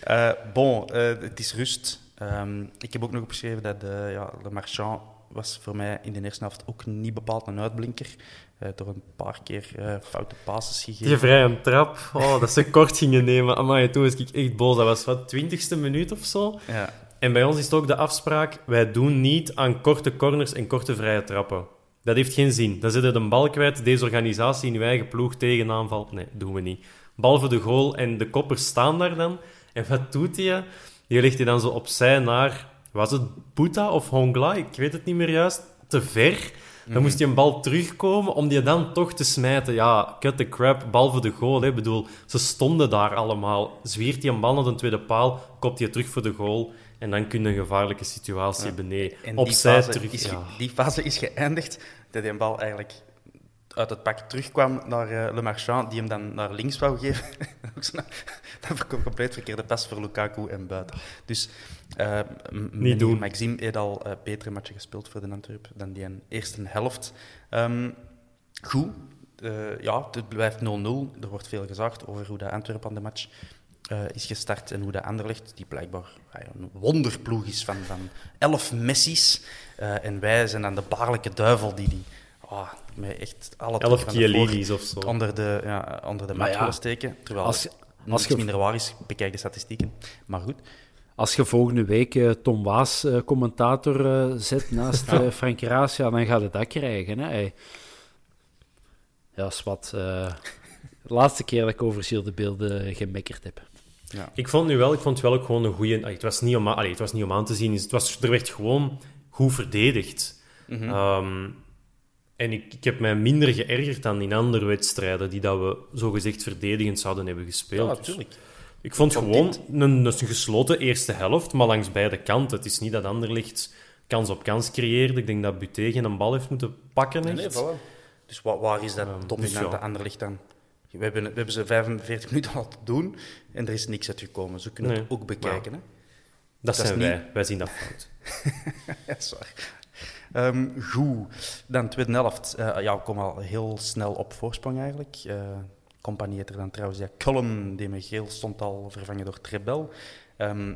Eh, bon, eh, het is rust. Ehm, ik heb ook nog opgeschreven dat eh, ja, Le Marchand was voor mij in de eerste helft ook niet bepaald een uitblinker. Eh, door een paar keer eh, foute passes gegeven. Die vrije trap, oh, dat ze kort gingen nemen. Amai, toen was ik echt boos. Dat was wat, twintigste minuut of zo. Ja. En bij ons is het ook de afspraak, wij doen niet aan korte corners en korte vrije trappen. Dat heeft geen zin. Dan zit je de bal kwijt, deze organisatie in je eigen ploeg tegenaanvalt. Nee, doen we niet. Bal voor de goal en de koppers staan daar dan. En wat doet hij? Die legt hij dan zo opzij naar... Was het Buta of Hongla? Ik weet het niet meer juist. Te ver. Dan moest hij een bal terugkomen om die dan toch te smijten. Ja, cut the crap, bal voor de goal. Hè. Ik bedoel, ze stonden daar allemaal. Zwiert hij een bal naar de tweede paal, kopt hij terug voor de goal. En dan kun je een gevaarlijke situatie beneden. En Opzij terug. is, ja. die fase is geëindigd dat die bal eigenlijk uit het pak terugkwam naar eh, Le Marchand, die hem dan naar links wou geven. Dat was een compleet verkeerde pas voor Lukaku en buiten. Dus doen. Maxime heeft al eh betere matchen gespeeld voor de Antwerp dan die eerste helft. Ehm, goed, ja, het blijft 0-0. Er wordt veel gezegd over hoe de Antwerp aan de match is gestart en hoe de Anderlecht, die blijkbaar ja, een wonderploeg is van, van elf Messi's. Eh, en wij zijn dan de baarlijke duivel die die ah, met echt alle Elf of zo. onder de, ja, onder de mat ja, willen steken. Terwijl als- je- minder waar is, bekijk de statistieken. Maar goed. Als je volgende week eh, Tom Waas eh, commentator eh, zet naast eh, Frank Raas, ja, dan gaat het dat krijgen. Hè? Hey. Ja, is wat. eh, de laatste keer dat ik over Gilles de Beelden gemekkerd heb. Ik vond nu wel, ik vond het wel ook gewoon een goede. Het was niet om, allee, het was niet om aan te zien. Het was, er werd gewoon goed verdedigd. Ehm, en ik, ik heb mij minder geërgerd dan in andere wedstrijden die dat we zogezegd verdedigend zouden hebben gespeeld. Ja, Dus natuurlijk. ik vond gewoon een, een gesloten eerste helft, maar langs beide kanten. Het is niet dat Anderlicht kans op kans creëerde. Ik denk dat Buté geen een bal heeft moeten pakken. Nee, Echt. nee. Dus wa- waar is dat Ehm, dominante dus ja. Anderlecht dan? We hebben, we hebben ze 45 minuten laten doen en er is niks uitgekomen. Zo kunnen Nee. het ook bekijken. Hè? Dat, zijn niet- wij. Wij zien dat fout. Ja, dat is waar. Ehm, goed. Dan tweede helft. Eh, ja, we komen al heel snel op voorsprong eigenlijk. Eh Compagnie heeft er dan trouwens, ja, Cullen, die met geel stond al vervangen door Trebel. Ehm,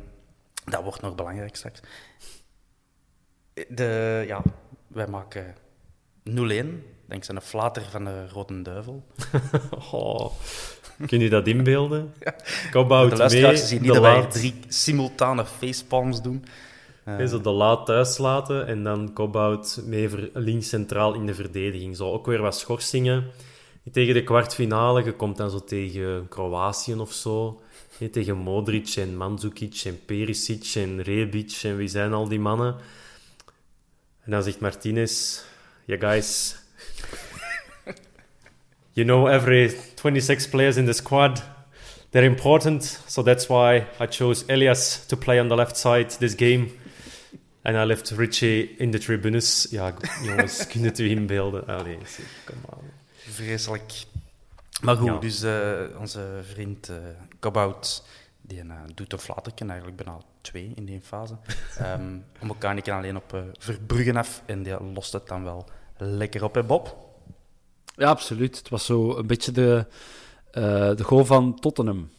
dat wordt nog belangrijk straks. De, ja, wij maken 0-1, dankzij een flater van de Rode Duivel. Oh, kun je dat inbeelden? De luisteraars mee, zien de niet dat wij laat- drie simultane facepalms doen. Hè, zo de laat thuis laten en dan Cobbout mee links centraal in de verdediging. Zo ook weer wat schorsingen. Tegen de kwartfinale, je komt dan zo tegen Kroatië of zo. Tegen Modric en Mandzukic en Perisic en Rebic en wie zijn al die mannen. En dan zegt Martinez, yeah guys, you know every 26 players in the squad, they're important, so that's why I chose Elias to play on the left side this game. En I left Richie in de tribunes. Ja, jongens, kunnen het u inbeelden? Allee, zeg, kom aan. Vreselijk. Maar goed, Ja. dus eh, onze vriend eh Kabout, die eh, doet een flatterken, eigenlijk bijna twee in die fase. Ehm om elkaar niet alleen op eh, Verbruggen af en die lost het dan wel lekker op, hè Bob? Ja, absoluut. Het was zo een beetje de, eh, de goal van Tottenham.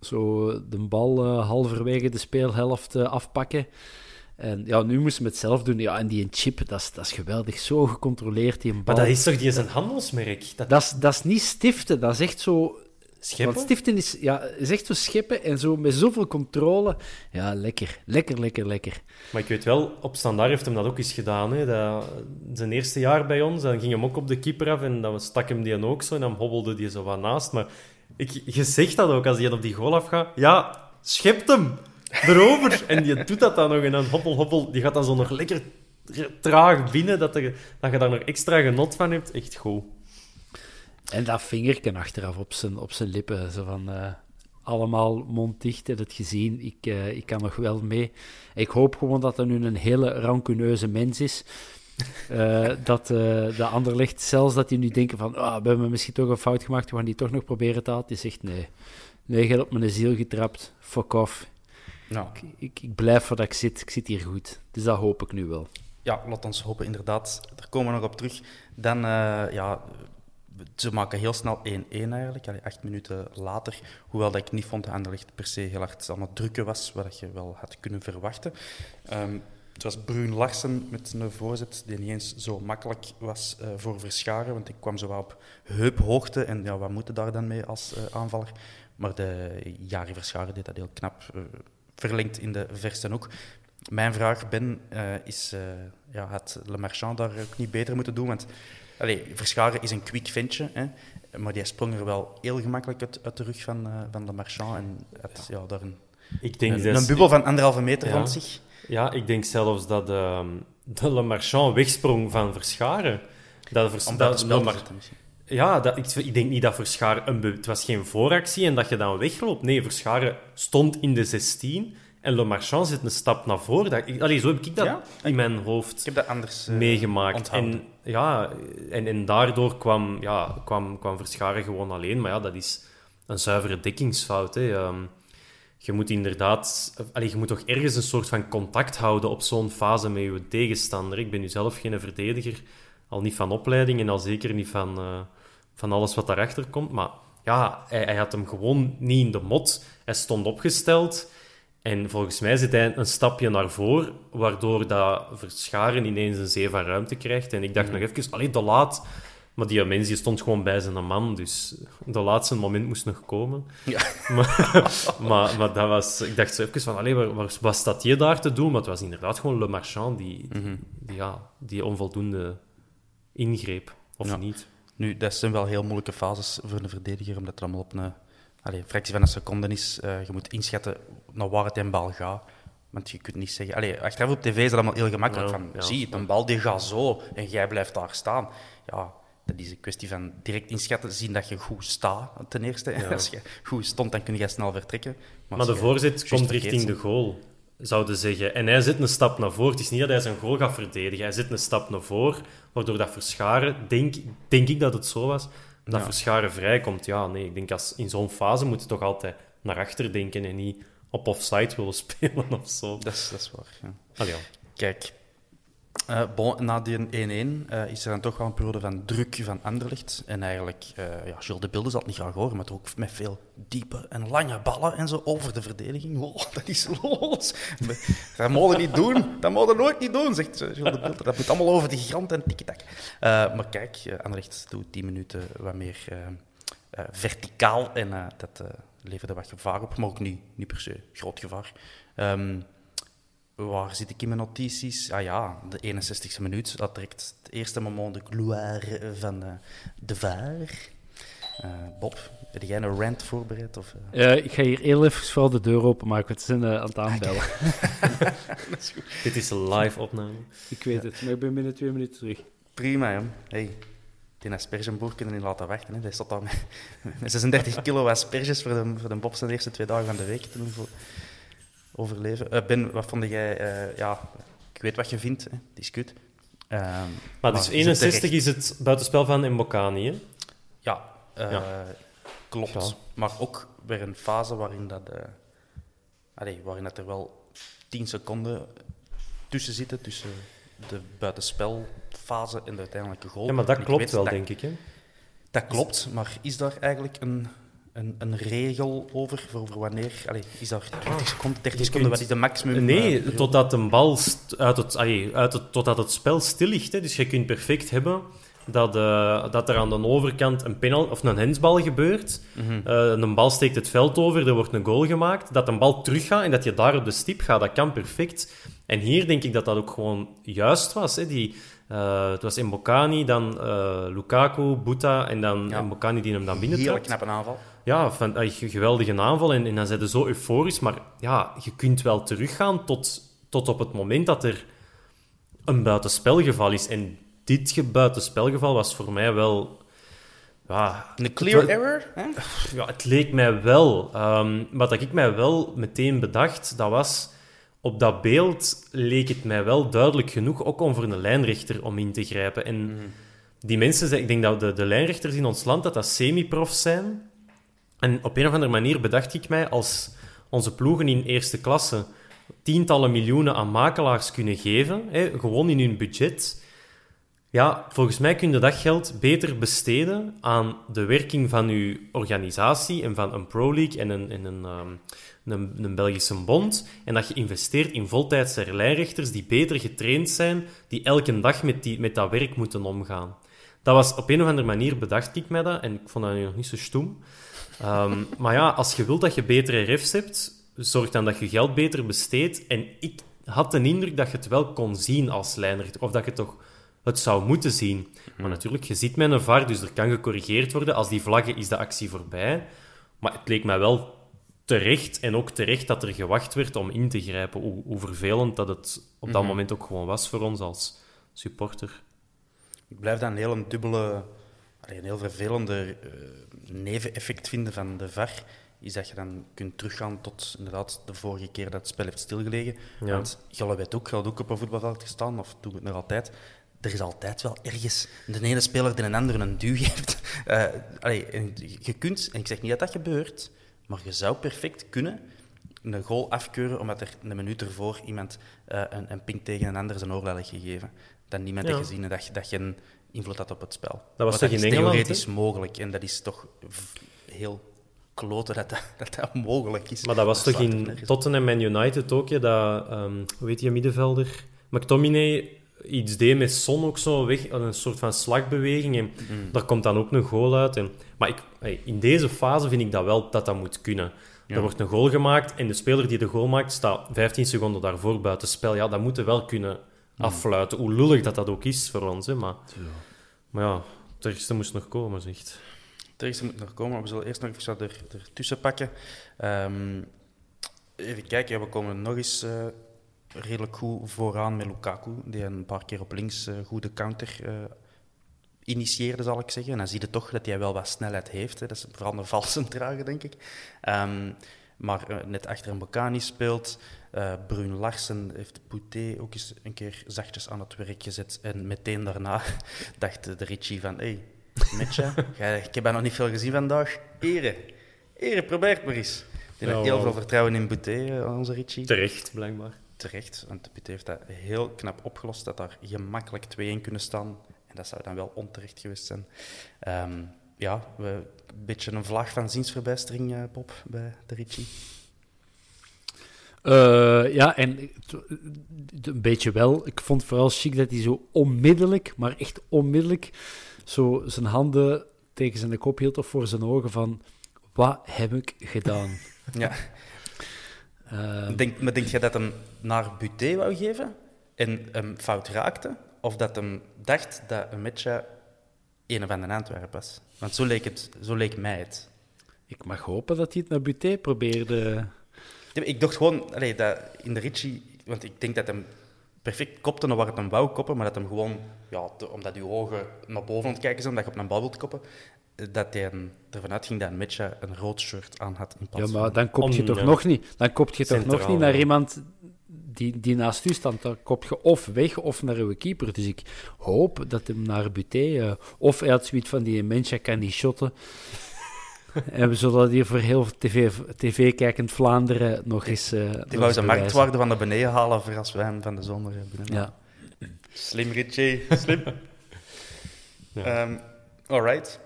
Zo de bal halverwege de speelhelft afpakken. En ja, nu moesten we het zelf doen. Ja, en die chip, dat is, dat is geweldig. Zo gecontroleerd, die bal. Maar dat is toch die is een handelsmerk? Dat, dat, is, dat is niet stiften, dat is echt zo... scheppen? Want stiften is, ja, is echt zo scheppen en zo met zoveel controle. Ja, lekker. Lekker, lekker, lekker. Maar ik weet wel, op standaard heeft hem dat ook eens gedaan. Hè. Dat, zijn eerste jaar bij ons, dan ging hem ook op de keeper af en dan stak hem die ook zo en dan hobbelde die zo wat naast. Maar ik, je zegt dat ook, als hij op die goal afgaat. Ja, schept hem erover. en die doet dat dan nog en dan hoppel, hoppel. Die gaat dan zo nog lekker traag binnen, dat, dat je daar nog extra genot van hebt. Echt goed. En dat vingerken achteraf op zijn, op zijn lippen. Zo van, eh, allemaal mond dicht, heb het gezien. Ik, eh, ik kan nog wel mee. Ik hoop gewoon dat er nu een hele rancuneuze mens is. Eh, dat de ander ligt, zelfs dat die nu denken van, ah, we hebben misschien toch een fout gemaakt, we gaan die toch nog proberen te halen. Die zegt, nee, nee, je hebt op mijn ziel getrapt, fuck off. Nou, Ik, ik blijf waar ik zit, ik zit hier goed. Dus dat hoop ik nu wel. ja, laat ons hopen, inderdaad. Daar komen we nog op terug. Dan, eh, ja, ze maken heel snel 1-1 eigenlijk, allee, acht minuten later. Hoewel dat ik niet vond dat Anderlecht per se heel hard aan het drukken was, wat je wel had kunnen verwachten. Ehm, het was Bruun Larsen met een voorzet die niet eens zo makkelijk was uh, voor Verscharen, want ik kwam zo wel op heuphoogte en ja, wat moeten daar dan mee als uh, aanvaller? Maar de Jari Verscharen deed dat heel knap, verlengd in de verste hoek. Mijn vraag, Ben, is, ja, had Le Marchand daar ook niet beter moeten doen? Want Allee, Verscharen is een quick ventje, hè, maar die sprong er wel heel gemakkelijk uit, uit de rug van, uh, van de Marchand. En het, ja. daar een, ik denk een, een bubbel van anderhalve meter ja. van zich. Ja, ik denk zelfs dat uh, de Le Marchand wegsprong van Verscharen. Dat, vers, dat, Mar ja, dat, ik, ik, denk niet dat Verscharen... Een het was geen vooractie en dat je dan wegloopt. Nee, Verscharen stond in de 16 en Le Marchand zit een stap naar voren. Dat, ik, allee, zo heb ik dat ja? in mijn hoofd ik heb dat anders, uh, meegemaakt. Onthouden. En, ja, en, en daardoor kwam, ja, kwam, kwam Verscharen gewoon alleen. Maar ja, dat is een zuivere dekkingsfout. Hè. Um, je moet inderdaad... Allee, je moet toch ergens een soort van contact houden op zo'n fase met je tegenstander. Ik ben nu zelf geen verdediger, al niet van opleiding en al zeker niet van, uh, van alles wat daarachter komt. Maar ja, hij, hij had hem gewoon niet in de mot. Hij stond opgesteld... En volgens mij zit hij een stapje naar voren, waardoor dat Verscharen ineens een zee van ruimte krijgt. En ik dacht nog even, allee, de laat. Maar die mens die stond gewoon bij zijn man, dus de laatste moment moest nog komen. Ja. Maar, maar, maar, dat was, ik dacht zo even van, allee, waar, waar, wat staat je daar te doen? Maar het was inderdaad gewoon Le Marchand die, Mhm. die, ja, die onvoldoende ingreep, of Ja. niet. Nu, dat zijn wel heel moeilijke fases voor een verdediger, omdat het allemaal op een allee, fractie van een seconde is. Uh, je moet inschatten naar waar het een bal gaat. Want je kunt niet zeggen... Allee, achteraf op tv is dat allemaal heel gemakkelijk. Ja, van, ja. zie, een bal die gaat zo en jij blijft daar staan. Ja, dat is een kwestie van direct inschatten, zien dat je goed staat, ten eerste. Ja. Als je goed stond, dan kun je snel vertrekken. Maar, als de voorzet komt richting de goal, zouden zeggen. En hij zit een stap naar voren. Het is niet dat hij zijn goal gaat verdedigen. Hij zit een stap naar voren, waardoor dat Verscharen, denk, denk ik dat het zo was, dat Ja. Verscharen vrijkomt. Ja, nee, ik denk als in zo'n fase moet je toch altijd naar achter denken en niet op offside willen spelen of zo. Dat is, dat is waar, ja. Allee, ja. Kijk, eh, bon, na die 1-1 eh, is er dan toch wel een periode van druk van Anderlecht. En eigenlijk, eh ja, Jules de Beelden zal het niet graag horen, maar toch ook met veel diepe en lange ballen en zo over de verdediging. Wow, dat is los. Dat mogen we niet doen. Dat mogen we nooit niet doen, zegt Jules de. Dat moet allemaal over de grond en tikketak. Maar kijk, Anderlecht doet 10 minuten wat meer verticaal en dat leverde wat gevaar op, maar ook niet, niet per se groot gevaar. Ehm, Waar zit ik in mijn notities? Ah ja, de 61e minuut. Dat direct het eerste moment de gloire van eh, de VAR. Eh, Bob, heb jij een rant voorbereid? Of, eh? Eh, ik ga hier heel even vooral de deur openmaken, want ze zijn aan het aanbellen. Is goed. Dit is een live opname. ik weet het, maar ik ben binnen twee minuten terug. Prima, jong. Hey, die aspergenboer kunnen niet laten wachten. Hè. Die staat daar met 36 kilo asperges voor de, voor de Bob zijn eerste twee dagen van de week te doen voor overleven. Eh, ben, wat vond jij... eh, ja, ik weet wat je vindt, hè. het is kut. Ehm, Maar dus is het 61 terecht? is het buitenspel van Mbokani, hè? Ja, eh, Ja. klopt. Ja. Maar ook weer een fase waarin, dat, allee, waarin dat er wel 10 seconden tussen zitten, tussen de buitenspelfase en de uiteindelijke goal. Ja, maar dat klopt wel, dat- denk ik, hè? Dat klopt, maar is daar eigenlijk een, een, een regel over, voor, wanneer... Allee, is daar 20 seconden, 30 Je seconden, wat is de maximum? Nee, eh, periode? totdat een bal uit het, allee, uit het, totdat het spel stil ligt. Hè. Dus je kunt perfect hebben dat, eh, dat er aan de overkant een penal of een hensbal gebeurt. Mhm. Eh, een bal steekt het veld over, er wordt een goal gemaakt. Dat een bal teruggaat en dat je daar op de stip gaat, dat kan perfect. En hier denk ik dat dat ook gewoon juist was. Hè. Die, eh, het was Mbokani, dan eh, Lukaku, Buta en dan Ja. Mbokani die hem dan binnen Hele knappe aanval. Ja, van, ge- geweldige aanval. En, en dan zijn ze zo euforisch. Maar ja, je kunt wel teruggaan tot, tot op het moment dat er een buitenspelgeval is. En dit ge- buitenspelgeval was voor mij wel... Ja, Een clear het, error? Hè? ja, het leek mij wel. Ehm wat ik mij wel meteen bedacht, dat was... Op dat beeld leek het mij wel duidelijk genoeg, ook om voor een lijnrechter om in te grijpen. En die mensen, ik denk dat de, de lijnrechters in ons land, dat dat semi-profs zijn. En op een of andere manier bedacht ik mij, als onze ploegen in eerste klasse tientallen miljoenen aan makelaars kunnen geven, hè, gewoon in hun budget, Ja, volgens mij kun je dat geld beter besteden aan de werking van je organisatie en van een Pro League en een, en een, ehm, een, een Belgische bond. En dat je investeert in voltijdse lijnrechters die beter getraind zijn, die elke dag met, die, met dat werk moeten omgaan. Dat was op een of andere manier bedacht ik mij dat en ik vond dat nu nog niet zo stoem. Ehm, maar ja, als je wilt dat je betere refs hebt, zorg dan dat je geld beter besteedt. En ik had de indruk dat je het wel kon zien als lijnrechter, of dat je toch het zou moeten zien. Maar natuurlijk, je ziet met een VAR, dus er kan gecorrigeerd worden. Als die vlaggen is de actie voorbij. Maar het leek mij wel terecht, en ook terecht dat er gewacht werd om in te grijpen. Hoe, hoe vervelend dat het op dat moment ook gewoon was voor ons als supporter. Ik blijf dat een heel dubbele, een heel vervelende eh, neveneffect vinden van de VAR. Is dat je dan kunt teruggaan tot inderdaad de vorige keer dat het spel heeft stilgelegen. Ja. Want Jolle weet ook, je ook op een voetbalveld gestaan, of doe het nog altijd. Er is altijd wel ergens de ene speler die een ander een duw geeft. Allee, en je kunt, en ik zeg niet dat dat gebeurt, maar je zou perfect kunnen een goal afkeuren omdat er een minuut ervoor iemand eh, een, een pink tegen een ander zijn oorlel heeft gegeven. Dat niemand Ja. heeft gezien en dat, je- dat je een invloed had op het spel. Dat was toch in Engeland, theoretisch hè? mogelijk en dat is toch heel kloten dat dat, dat, dat mogelijk is. Maar dat was Dat toch in. Tottenham en United ook, hè, dat, ehm, hoe heet die middenvelder? McTominay iets deed met Son ook zo weg, een soort van slagbeweging. En Mm. daar komt dan ook een goal uit. En, maar ik, in deze fase vind ik dat wel dat dat moet kunnen. Er wordt een goal gemaakt en de speler die de goal maakt staat 15 seconden daarvoor buiten spel. Ja, dat moeten we wel kunnen Mm. affluiten. Hoe lullig dat dat ook is voor ons. Hè, maar, maar ja, het ergste moest nog komen, zegt. Het eerste moet nog komen, maar we zullen eerst nog even er, ertussen pakken. Ehm, even kijken, we komen nog eens eh, redelijk goed vooraan met Lukaku, die een paar keer op links eh goede counter eh, initieerde, zal ik zeggen. En dan zie je toch dat hij wel wat snelheid heeft. Hè. Dat is vooral een valse drager, denk ik. Ehm, maar net achter een Bocani speelt. Eh Brun Larsen heeft Bouté ook eens een keer zachtjes aan het werk gezet. En meteen daarna dacht de Richie van... Hey, Metje, jij- ik heb er nog niet veel gezien vandaag. Ere, Ere, probeer het maar eens. Die Ja, heeft heel veel vertrouwen in Bouté, eh, onze Richie. Terecht, blijkbaar. Terecht, want Bouté heeft dat heel knap opgelost. Dat daar gemakkelijk twee in kunnen staan. En dat zou dan wel onterecht geweest zijn. Ehm, ja, we, een beetje een vlaag van ziensverbijstering, eh, Bob, bij de Richie. Eh, ja, en een beetje wel. Ik vond vooral chic dat hij zo onmiddellijk, maar echt onmiddellijk, zo zijn handen tegen zijn kop hield of voor zijn ogen van, wat heb ik gedaan? Ja. Ehm, Denk, maar denk je dat hem naar Buté wou geven en hem fout raakte? Of dat hem dacht dat een match een van de Antwerpen was? Want zo leek, het, zo leek mij het. ik mag hopen dat hij het naar Buté probeerde. Ik dacht gewoon, allee, dat in de Ritchie, want ik denk dat hem perfect kopte naar waar het hem wou koppen, maar dat hem gewoon, ja, te- omdat je ogen naar boven aan het kijken zijn, omdat je op een bal wilt koppen, eh, dat hij ervan uitging dat een match een rood shirt aan had in Ja, maar dan kopt je toch nog niet. Dan kopt je toch nog niet naar ja. iemand die, die naast u staat. Dan kop je of weg of naar uw keeper. Dus ik hoop dat hem naar Buté... eh, of hij had zoiets van die mensje kan die shotten. En we zullen hier voor heel tv, tv-kijkend Vlaanderen nog eens... eh, nog Die wou zijn marktwaarde van naar beneden halen voor als wij hem van de zomer binnen. Ja. Slim, Ritchie. Slim. Ehm, alright.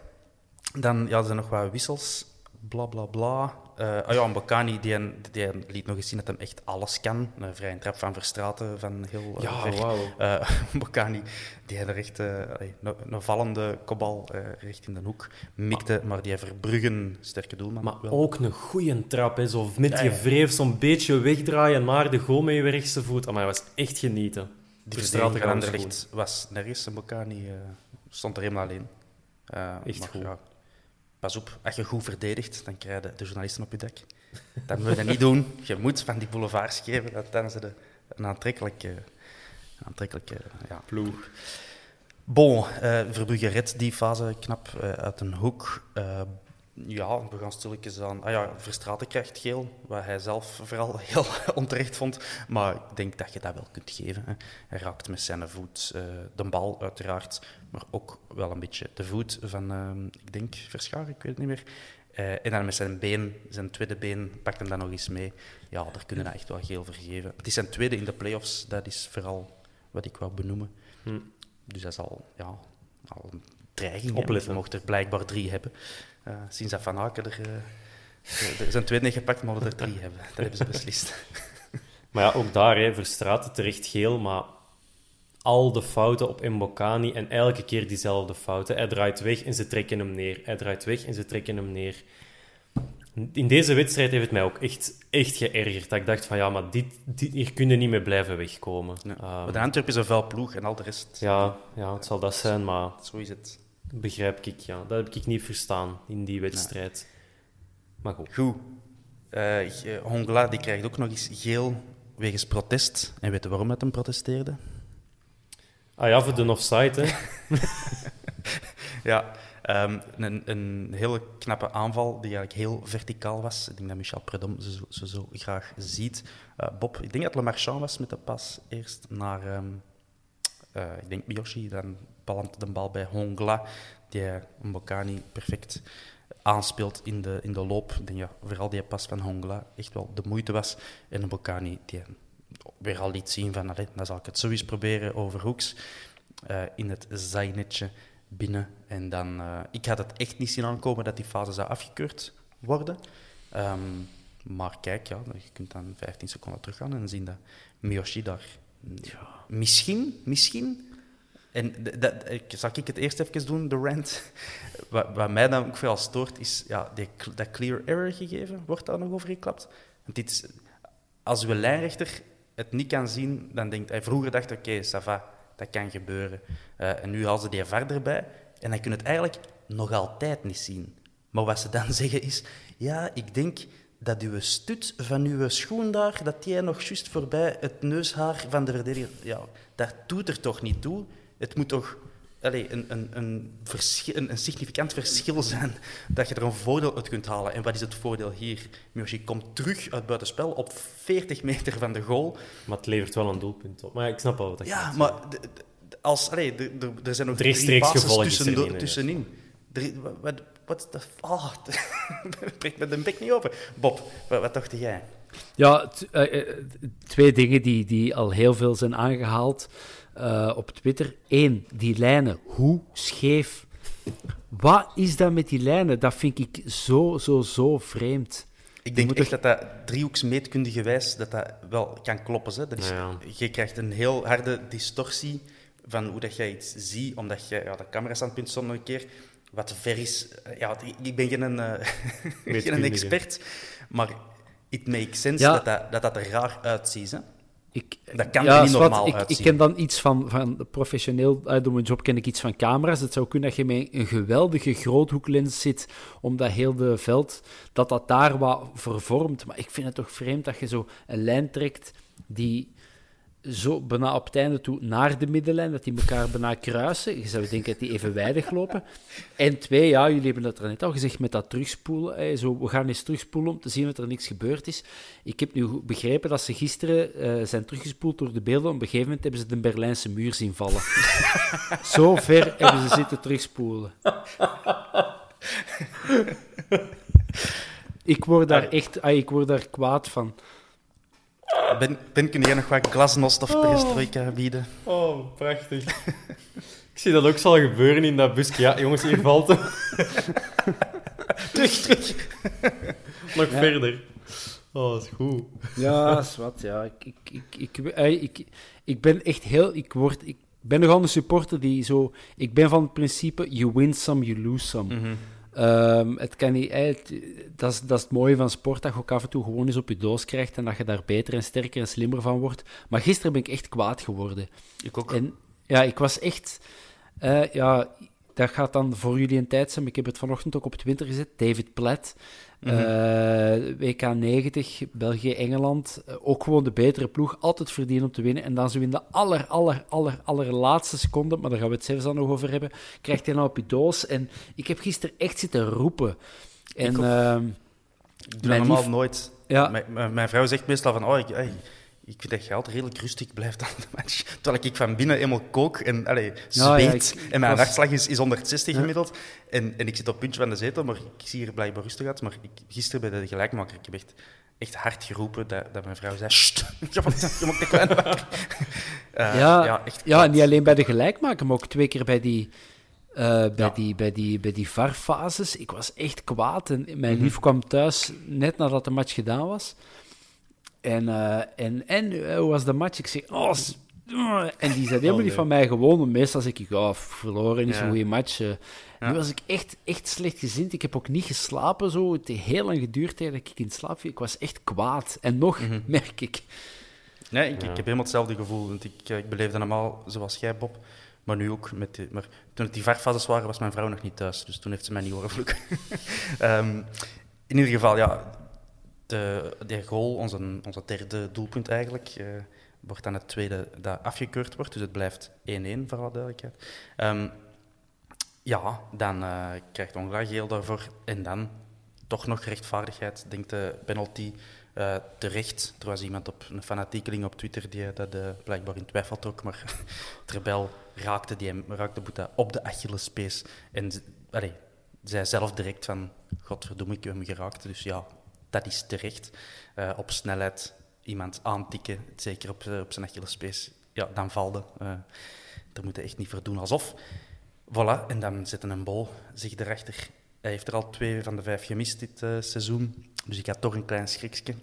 Dan ja, er zijn nog wat wissels. Bla, bla, bla. Eh, oh ja, Mbokani, die, die liet nog eens zien dat hij echt alles kan. Een vrije trap van Verstraten, van heel eh, Ja, ver. wauw. Eh, Mbokani, die had er echt allee, een, een vallende kopbal recht in de hoek mikte, maar die Verbruggen, sterke doelman. Maar wel. ook een goede trap, hè. Zo met je wreef zo'n beetje wegdraaien naar de goal met je rechtse voet. Maar dat was echt genieten. Die verdediging van Anderlecht was nergens. Mbokani stond er helemaal alleen. Echt maar goed. ja, pas op, als je goed verdedigt, dan krijg je de journalisten op je dak. Dat moet je niet doen. Je moet van die boulevards geven, dan ze de, een aantrekkelijke, een aantrekkelijke ja, ploeg. Bon, eh Verbrugge redt die fase knap eh, uit een hoek. Eh, ja, we gaan stilletjes aan... Ah ja, Verstraeten krijgt geel, wat hij zelf vooral heel onterecht vond. Maar ik denk dat je dat wel kunt geven. Hè. Hij raakt met zijn voet eh, de bal, uiteraard. Maar ook wel een beetje de voet van, eh, ik denk, Verschaar, ik weet het niet meer. Eh, en dan met zijn been, zijn tweede been, pakt hem dan nog eens mee. Ja, daar kunnen we echt wel geel voor geven. Het is zijn tweede in de play-offs, dat is vooral wat ik wou benoemen. Hm. Dus dat is al, ja, al een dreiging. Opletten. We mochten er blijkbaar drie hebben. Eh, sinds dat Van Aken er... eh, er zijn twee niet gepakt, maar we er drie hebben. Dat hebben ze beslist. Maar ja, ook daar, hè, Verstraeten terecht geel, maar al de fouten op Mbokani en elke keer diezelfde fouten. Hij draait weg en ze trekken hem neer. Hij draait weg en ze trekken hem neer. In deze wedstrijd heeft het mij ook echt, echt geërgerd. Dat ik dacht van, ja, maar dit, dit, hier kun je niet meer blijven wegkomen. Ehm, maar de Antwerp is een vuil ploeg en al de rest... ja, ja, het zal dat zijn, maar Zo is het. Begrijp ik, ja. Dat heb ik niet verstaan in die wedstrijd. Maar goed. Goed. Eh, G- Hongla die krijgt ook nog eens geel wegens protest. En weet je waarom dat hem protesteerde? Ah ja, voor de offside, hè. Ja, ehm, een, een hele knappe aanval die eigenlijk heel verticaal was. Ik denk dat Michel Predom ze, zo- ze zo graag ziet. Eh, Bob, ik denk dat Le Marchand was met de pas eerst naar, ehm, eh, ik denk Miyoshi, dan palant de bal bij Hongla, die Mbokani perfect aanspeelt in de, in de loop. Ik denk ja, vooral die pas van Hongla echt wel de moeite was. En Mbokani die weer al liet zien van, allee, dan zal ik het zo eens proberen over hoeks. eh, in het zijnetje binnen. En dan, eh, ik had het echt niet zien aankomen dat die fase zou afgekeurd worden. Ehm, maar kijk, ja, je kunt dan 15 seconden teruggaan en zien dat Miyoshi daar misschien, misschien... En dat, ik, zal ik het eerst even doen, de rant? Wat, wat mij dan ook veel stoort, is ja, dat clear error gegeven. Wordt daar nog over geklapt? Want dit is, als uw lijnrechter het niet kan zien, dan denkt hij... Vroeger dacht oké, ça va, dat kan gebeuren. Eh, en nu halen ze die verder bij. En dan kun je het eigenlijk nog altijd niet zien. Maar wat ze dan zeggen is... Ja, ik denk dat uw stut van uw schoen daar, dat die nog juist voorbij het neushaar van de verdediger... Ja, dat doet er toch niet toe? Het moet toch allee, een, een, een, verschil, een, een significant verschil zijn dat je er een voordeel uit kunt halen. En wat is het voordeel hier? Miyoshi komt terug uit buitenspel op 40 meter van de goal. Maar het levert wel een doelpunt op. Maar ik snap wel wat je Ja, maar als, allee, er zijn nog drie passes tussenin. Drie, wat, wat, de... Ah, breekt met de bek niet open. Bob, wat, wat dacht jij? Ja, eh, eh, twee dingen die, die al heel veel zijn aangehaald eh, op Twitter. Eén, die lijnen. Hoe scheef? Wat is dat met die lijnen? Dat vind ik zo, zo, zo vreemd. Ik denk echt toch- dat dat driehoeksmeetkundigewijs dat dat wel kan kloppen. Hè. Dat is, Ja. Je krijgt een heel harde distortie van hoe dat jij iets ziet, omdat je, ja, de camera-standpunt stond nog een keer, wat ver is. Ja, ik- ben geen, eh, geen Meetkundige. expert, maar it makes sense Ja. dat, dat, dat dat er raar uitziet. Hè. Ik, Dat kan er niet normaal ik, ik uitzien. ken dan iets van, van professioneel, uit door mijn job ken ik iets van camera's. Het zou kunnen dat je met een geweldige groothoeklens zit, omdat heel de veld, dat dat daar wat vervormt. Maar ik vind het toch vreemd dat je zo een lijn trekt die zo bijna op het einde toe naar de middenlijn, dat die elkaar bijna kruisen. Je zou denken dat die evenwijdig lopen. En twee, ja, jullie hebben het er net al gezegd met dat terugspoelen. hè, zo, we gaan eens terugspoelen om te zien dat er niks gebeurd is. Ik heb nu begrepen dat ze gisteren eh, zijn teruggespoeld door de beelden. Op een gegeven moment hebben ze de Berlijnse muur zien vallen. zo ver hebben ze zitten terugspoelen. Ik word daar echt ah, ik word daar kwaad van. Ben, ben, kun jij nog wat glasnost of perestroika bieden? Oh, prachtig. ik zie dat ook zal gebeuren in dat busje. Ja, jongens, hier valt hem. Terug, terug. Nog verder. Oh, dat is goed. Ja, is wat. Ja. Ik, ik, ik, ik, eh, ik, ik ben echt heel... Ik, word, ik ben nogal een supporter die zo... Ik ben van het principe, you win some, you lose some. Ehm, het kan niet, het- dat, is, dat is het mooie van sport, dat je ook af en toe gewoon eens op je doos krijgt en dat je daar beter en sterker en slimmer van wordt. Maar gisteren ben ik echt kwaad geworden. Ik ook. En ja, ik was echt... ja, dat gaat dan voor jullie een tijd zijn, maar ik heb het vanochtend ook op Twitter gezet. David Platt, eh, WK 90, België-Engeland. eh, ook gewoon de betere ploeg, altijd verdienen om te winnen. En dan zo in de aller, aller, aller, allerlaatste seconde, maar daar gaan we het zelfs dan nog over hebben, krijgt hij nou op je doos. En ik heb gisteren echt zitten roepen. En... ehm, Ik doe dat normaal nooit. Ja. Mijn, vrouw zegt meestal van, oh, ik, ik vind dat je altijd redelijk rustig blijft aan de match. Terwijl ik van binnen helemaal kook en allee, Ja, ja, zweet. ik- en mijn was- hartslag is, is 160 gemiddeld. En, en ik zit op het puntje van de zetel, maar ik zie er blijkbaar rustig uit. Maar ik, gisteren bij de gelijkmaker, ik heb echt, echt hard geroepen dat, dat mijn vrouw zei: Sst, je moet, je moet wakker. Uh, ja, ja, echt ja, kwaad. niet alleen bij de gelijkmaker, maar ook twee keer bij die, eh, bij Ja. die, bij die, bij die VAR-fases. Ik was echt kwaad. En mijn Mhm. lief kwam thuis net nadat de match gedaan was. En, eh, en, en eh, hoe was de match? Ik zeg, oh, en die zei helemaal niet van mij gewoon. Meestal zeg ik, oh, verloren, niet zo'n Ja. goede match. eh. Nu was ik echt, echt slecht gezind. Ik heb ook niet geslapen. Zo. Het heeft heel lang geduurd dat ik in slaap viel. Ik was echt kwaad. En nog, Mhm. merk ik. Nee, ik, ik heb helemaal hetzelfde gevoel. Want ik, ik beleefde normaal zoals jij, Bob. Maar nu ook. Met die, maar toen het die varfases waren, was mijn vrouw nog niet thuis. Dus toen heeft ze mij niet horen vloeken. Ehm, in ieder geval, ja. De, die goal, onze, onze derde doelpunt eigenlijk, eh, wordt dan het tweede dat afgekeurd wordt. Dus het blijft 1-1, voor alle duidelijkheid. Ehm, ja, dan eh, krijgt Ongla geel daarvoor. En dan toch nog rechtvaardigheid, denkt de penalty eh, terecht. Er was iemand op een fanatiekeling op Twitter die dat blijkbaar in twijfel trok, maar Trebel raakte, die raakte Boeta op de Achillespees. En allee, zelf direct van, godverdomme, ik heb hem geraakt. Dus ja, dat is terecht. Eh, op snelheid iemand aantikken, zeker op, eh, op zijn Achillespees, ja, dan valde. Eh daar moet hij echt niet voor doen alsof. Voilà, en dan zet een bol zich erachter. Hij heeft er al twee van de vijf gemist dit seizoen. Dus ik had toch een klein schrikje.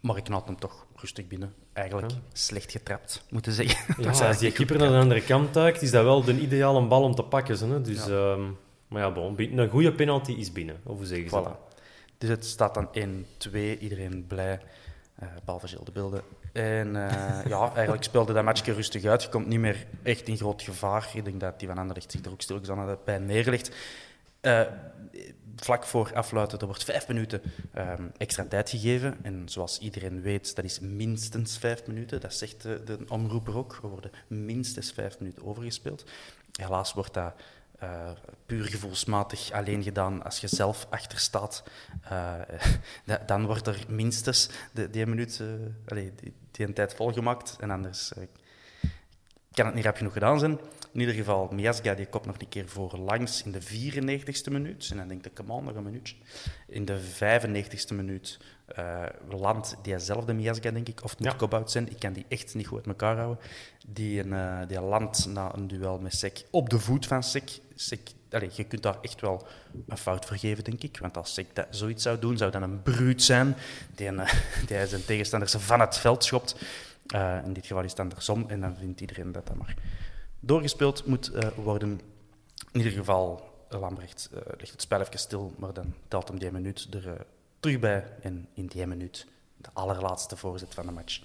Maar ik had hem toch rustig binnen. Eigenlijk slecht getrapt, moeten zeggen. Ja, als die keeper naar de andere kant duikt, is dat wel de ideale bal om te pakken. Hè? Dus, ehm, maar ja, bon, een goede penalty is binnen. Of hoe zeggen ze dat? Dus het staat dan 1-2, iedereen blij, eh behalve Gilles de Beelden. En eh, ja, eigenlijk speelde dat matchje rustig uit. Je komt niet meer echt in groot gevaar. Ik denk dat die van Anderlecht zich er ook stilletjes aan bij neerlegt. Eh, vlak voor afluiten, er wordt vijf minuten extra tijd gegeven. En zoals iedereen weet, dat is minstens vijf minuten. Dat zegt de, de omroeper ook. Er worden minstens vijf minuten overgespeeld. Helaas wordt dat eh, puur gevoelsmatig alleen gedaan als je zelf achter staat. Eh, da- dan wordt er minstens de, die minuut, eh, allee, die, die een tijd volgemaakt. En anders kan het niet rap genoeg gedaan zijn. In ieder geval, Miasga die kopt nog een keer voor langs in de 94ste minuut. En dan denkt ik, come on, nog een minuutje. In de 95ste minuut eh landt diezelfde Miasga, denk ik, of het moet Ja. Kobout zijn. Ik kan die echt niet goed uit elkaar houden. Die, een, die landt na een duel met Sek op de voet van Sek. Je kunt daar echt wel een fout voor geven, denk ik. Want als Sek dat zoiets zou doen, zou dat een bruut zijn die, een, die zijn tegenstanders van het veld schopt. Eh, in dit geval is het andersom en dan vindt iedereen dat dat maar doorgespeeld moet eh, worden. In ieder geval, Lambrecht eh, legt het spel even stil, maar dan telt hem die minuut er terug bij. En in die minuut, de allerlaatste voorzet van de match,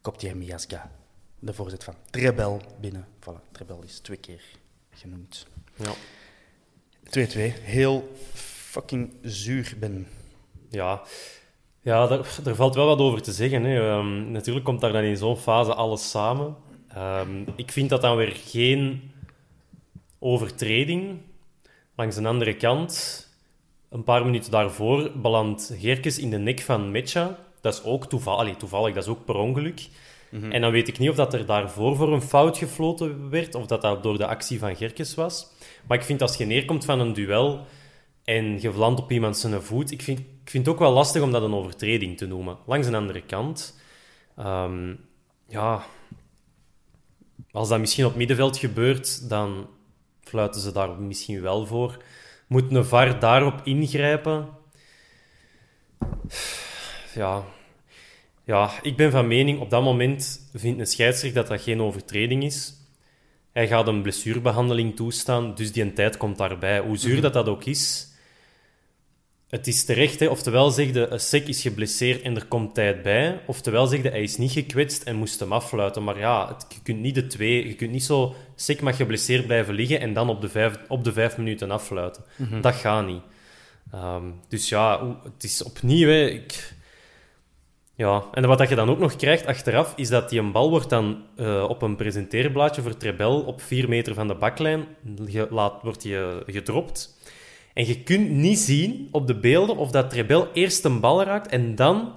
kopt hij Miasga, de voorzet van Trebel, binnen. Voilà, Trebel is twee keer genoemd. Ja. 2-2, heel fucking zuur ben. Ja, ja daar, daar valt wel wat over te zeggen. Hè. Ehm, natuurlijk komt daar dan in zo'n fase alles samen. Ehm, ik vind dat dan weer geen overtreding. Langs de andere kant, een paar minuten daarvoor, belandt Gerkes in de nek van Mecha. Dat is ook toevallig, allee, toevallig, dat is ook per ongeluk. En dan weet ik niet of dat er daarvoor voor een fout gefloten werd, of dat dat door de actie van Gerkes was. Maar ik vind als je neerkomt van een duel en je landt op iemand zijn voet, ik vind, ik vind het ook wel lastig om dat een overtreding te noemen. Langs de andere kant, ehm, ja, als dat misschien op middenveld gebeurt, dan fluiten ze daar misschien wel voor. Moet een VAR daarop ingrijpen? Ja, ja, ik ben van mening, op dat moment vindt een scheidsrechter dat dat geen overtreding is. Hij gaat een blessurebehandeling toestaan, dus die tijd komt daarbij. Hoe zuur dat dat ook is, het is terecht. Hè. Oftewel zegde, een sek is geblesseerd en er komt tijd bij. Oftewel zegde, hij is niet gekwetst en moest hem affluiten. Maar ja, het- je kunt niet de twee... Je kunt niet zo... Sek mag geblesseerd blijven liggen en dan op de vijf, op de vijf minuten affluiten. Dat gaat niet. Ehm, dus ja, het is opnieuw... Hè, ik, ja, en wat je dan ook nog krijgt achteraf, is dat die een bal wordt dan eh, op een presenteerblaadje voor Trebel op 4 meter van de baklijn laat, wordt die, eh, gedropt. En je kunt niet zien op de beelden of dat Trebel eerst een bal raakt en dan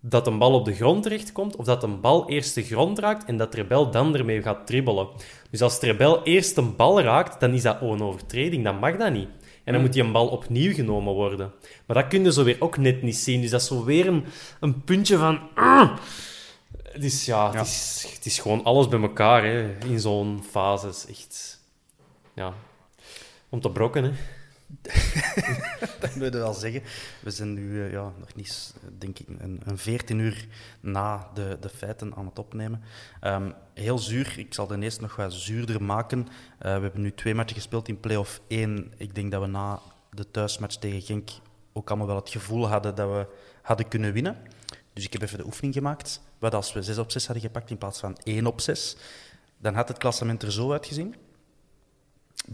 dat een bal op de grond terechtkomt, of dat een bal eerst de grond raakt en dat Trebel dan ermee gaat dribbelen. Dus als Trebel eerst een bal raakt, dan is dat een overtreding. Dan mag dat niet. En dan moet die een bal opnieuw genomen worden. Maar dat kun je zo weer ook net niet zien. Dus dat is zo weer een, een puntje van... Dus ja, Het, is, het is gewoon alles bij elkaar hè, in zo'n fase. Echt... Ja, om te brokken, hè. dat moet je wel zeggen. We zijn nu eh, ja, nog niet, eh, denk ik, een, een 14 uur na de, de feiten aan het opnemen. Ehm, heel zuur. Ik zal de eerst nog wat zuurder maken. Eh, we hebben nu twee matchen gespeeld in play-off 1. Ik denk dat we na de thuismatch tegen Genk ook allemaal wel het gevoel hadden dat we hadden kunnen winnen. Dus ik heb even de oefening gemaakt. Wat als we 6 op 6 hadden gepakt in plaats van 1 op 6, dan had het klassement er zo uitgezien.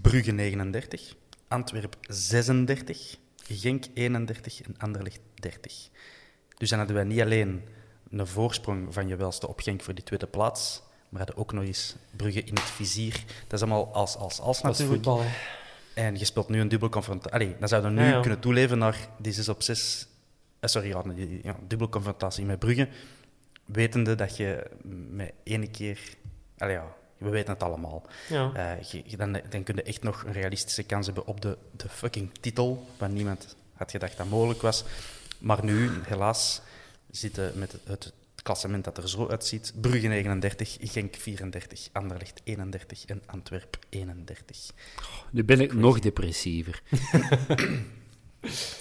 Brugge 39, Antwerp 36, Genk 31 en Anderlecht 30. Dus dan hadden wij niet alleen een voorsprong van je welste op Genk voor die tweede plaats, maar hadden ook nog eens Brugge in het vizier. Dat is allemaal als als als Dat is natuurlijk. voetbal, hè. En je speelt nu een dubbel confrontatie. Allee, dan zouden we nu Ja, ja. kunnen toeleven naar die 6 op 6. eh, sorry, ja, die ja, dubbele confrontatie met Brugge. Wetende dat je met ene keer. Allee, ja, we weten het allemaal. Ja. Eh, je- dan, dan kun je echt nog een realistische kans hebben op de, de fucking titel. Waar niemand had gedacht dat mogelijk was. Maar nu, helaas, zitten met het, het klassement dat er zo uitziet. Brugge 39, Genk 34, Anderlecht 31 en Antwerp 31. Nu ben ik nog depressiever.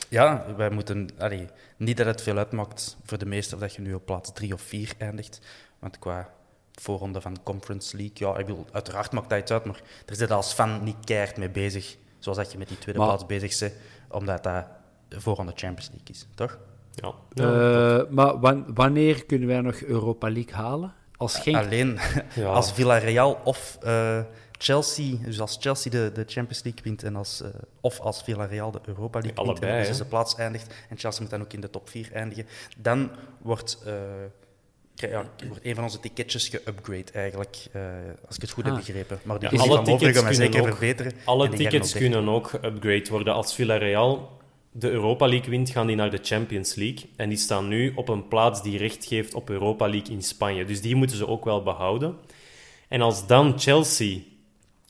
Ja, wij moeten... Allee, niet dat het veel uitmaakt voor de meesten of dat je nu op plaats drie of vier eindigt. Want qua voorronde van de Conference League... Ja, ik bedoel, uiteraard maakt dat iets uit, maar er zit als fan niet keihard mee bezig. Zoals dat je met die tweede Maar- plaats bezig bent, omdat dat voorronde Champions League is, toch? Ja. Eh, maar wan- wanneer kunnen wij nog Europa League halen? Als Genk... Alleen Ja. als Villarreal of eh, Chelsea... Dus als Chelsea de, de Champions League wint en als, eh, of als Villarreal de Europa League wint en de zesde plaats eindigt en Chelsea moet dan ook in de top 4 eindigen, dan wordt... ja, wordt een van onze ticketjes geupgrade eigenlijk, eh, als ik het goed Ah. heb begrepen. Maar die Ja, is alle tickets kunnen zeker ook- verbeteren. Alle tickets kunnen ook geupgrade worden. Als Villarreal de Europa League wint, gaan die naar de Champions League. En die staan nu op een plaats die recht geeft op Europa League in Spanje. Dus die moeten ze ook wel behouden. En als dan Chelsea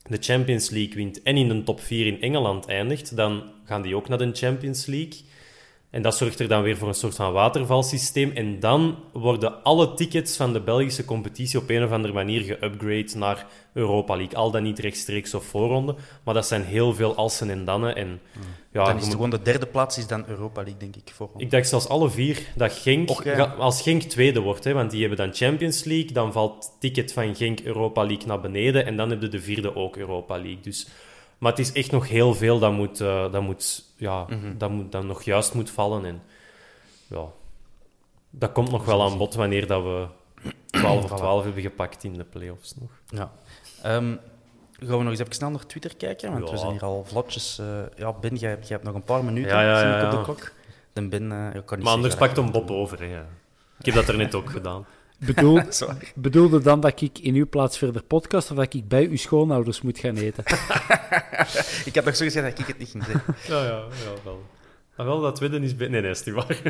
de Champions League wint en in de top 4 in Engeland eindigt, dan gaan die ook naar de Champions League. En dat zorgt er dan weer voor een soort van watervalsysteem. En dan worden alle tickets van de Belgische competitie op een of andere manier geupgrade naar Europa League. Al dan niet rechtstreeks of voorronde. Maar dat zijn heel veel alsen en dannen. En, ja, Dan is het gewoon de derde plaats is dan Europa League, denk ik. Voor ik dacht zelfs alle vier dat Genk, Och, ja. ga- als Genk tweede wordt, hè, want die hebben dan Champions League, dan valt het ticket van Genk Europa League naar beneden en dan heb je de vierde ook Europa League. Dus, maar het is echt nog heel veel dat, moet, eh, dat, moet, ja, dat, moet, dat nog juist moet vallen. En, ja, dat komt nog wel aan bod wanneer dat we 12 of 12 hebben gepakt in de playoffs nog. Ja. Ehm, gaan we nog eens even snel naar Twitter kijken? Want Ja. we zijn hier al vlotjes... eh, ja, Ben, jij hebt, jij hebt nog een paar minuten Ja, ja, ja, op de klok. Dan Ben... ik kan niet Maar anders pakt hem Bob over. Hè, ja. Ik heb dat er net ook gedaan. Bedoel, bedoelde dan dat ik in uw plaats verder podcast of dat ik bij uw schoonouders moet gaan eten? Ik had nog zo gezegd dat ik het niet ging zeggen. Ja, ja, ja wel. Maar wel, dat tweede is... Nee, nee, is niet waar.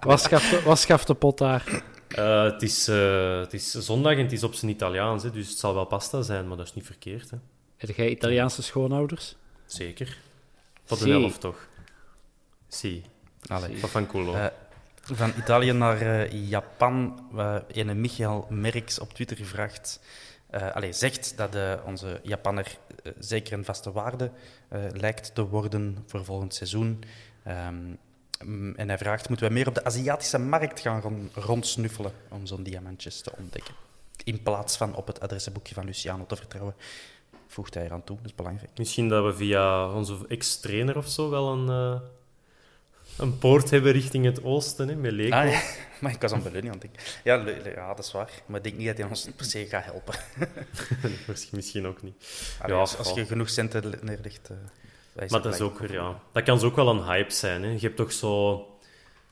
Wat schaft de, wat schaft de pot daar? Eh, het, is, eh, het is zondag en het is op zijn Italiaans, hè, dus het zal wel pasta zijn, maar dat is niet verkeerd. Hè. Heb jij Italiaanse schoonouders? Zeker. Tot Sì. een elf, toch? Si. Allee. Fanculo. Eh, van Italië naar eh, Japan. Uh, ene Michael Merks op Twitter vraagt... eh allee, zegt dat eh, onze Japanner zeker een vaste waarde lijkt te worden voor volgend seizoen. Ehm, mm, en hij vraagt, moeten we meer op de Aziatische markt gaan ron- rondsnuffelen om zo'n diamantjes te ontdekken? In plaats van op het adressenboekje van Luciano te vertrouwen. Voegt hij eraan toe, dat is belangrijk. Misschien dat we via onze ex-trainer of zo wel een, een poort hebben richting het oosten, hè, met Leko. Ah, ja. Maar ik was aan aan het. Ja, ja, dat is waar. Maar ik denk niet dat hij ons per se gaat helpen. Misschien- ook niet. Allee, Ja, als, je genoeg centen le- neerlegt... eh, Maar dat is ook weer, ja. Dat kan zo ook wel een hype zijn. Hè. Je hebt toch zo...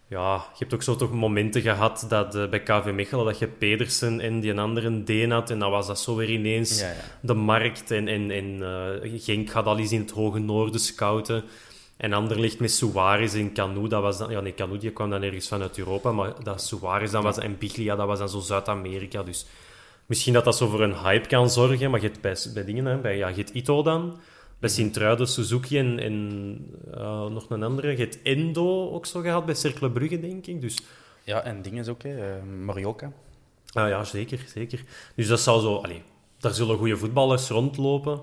Ja, je hebt ook zo toch momenten gehad dat eh, bij KV Mechelen dat je Pedersen en die andere Deen had en dan was dat zo weer ineens Ja, ja. de markt en, en, en eh, Genk gaat al eens in het hoge noorden scouten. En Anderlecht met Suarez en Canu, dat was dan... Ja, nee, Canu die kwam dan ergens vanuit Europa, maar dat Suarez dan was... En Biglia, dat was dan zo Zuid-Amerika, dus... Misschien dat dat zo voor een hype kan zorgen, maar je hebt bij, bij dingen, hè, bij, ja, je hebt Ito dan, Bij Sint-Truiden, Suzuki en, en nog een andere. Je hebt Endo ook zo gehad bij Cercle Brugge, denk ik. Dus, Ja, en dingen is ook, hè. eh, Marioka. ah ja, zeker, zeker. Dus dat zou zo... Allee, daar zullen goede voetballers rondlopen.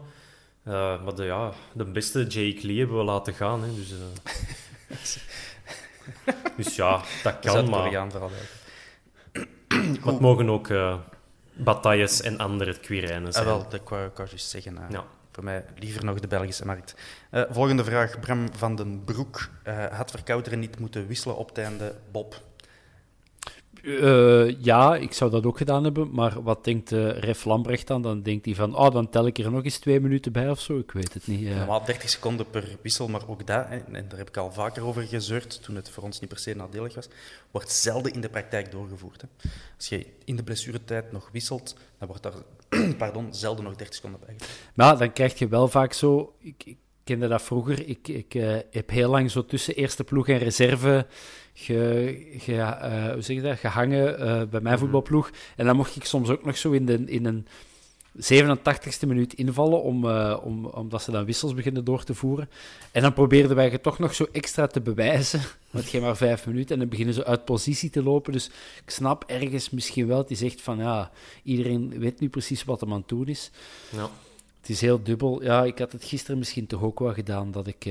Eh, maar de, ja, de beste Jake Lee hebben we laten gaan. Hè, dus, eh. dus ja, dat kan, maar... Eigenlijk. Maar het mogen ook eh batailles en andere Quirijnen Ah, zijn. wel, dat wou ik juist zeggen. Ja. Voor mij liever nog de Belgische markt. Volgende vraag. Bram van den Broek. Had Verkouteren niet moeten wisselen op het einde? Bob. Eh, ja, ik zou dat ook gedaan hebben, maar wat denkt Ref Lambrecht dan? Dan denkt hij van, oh, dan tel ik er nog eens twee minuten bij of zo, ik weet het niet. eh. Normaal 30 seconden per wissel, maar ook dat, en daar heb ik al vaker over gezeurd, toen het voor ons niet per se nadelig was, wordt zelden in de praktijk doorgevoerd. Hè. Als je in de blessuretijd nog wisselt, dan wordt daar pardon, zelden nog 30 seconden bij. Maar dan krijg je wel vaak zo. Ik, ik kende dat vroeger. Ik, ik eh, heb heel lang zo tussen eerste ploeg en reserve ge, ge, eh, hoe zeg je dat? gehangen eh, bij mijn voetbalploeg. En dan mocht ik soms ook nog zo in, de, in een 87ste minuut invallen, om, eh, om, omdat ze dan wissels beginnen door te voeren. En dan probeerden wij het toch nog zo extra te bewijzen. Want geen maar vijf minuten en dan beginnen ze uit positie te lopen. Dus ik snap ergens misschien wel. Is echt van ja, iedereen weet nu precies wat hem aan het doen is. Ja. Het is heel dubbel. Ja, ik had het gisteren misschien toch ook wel gedaan dat ik,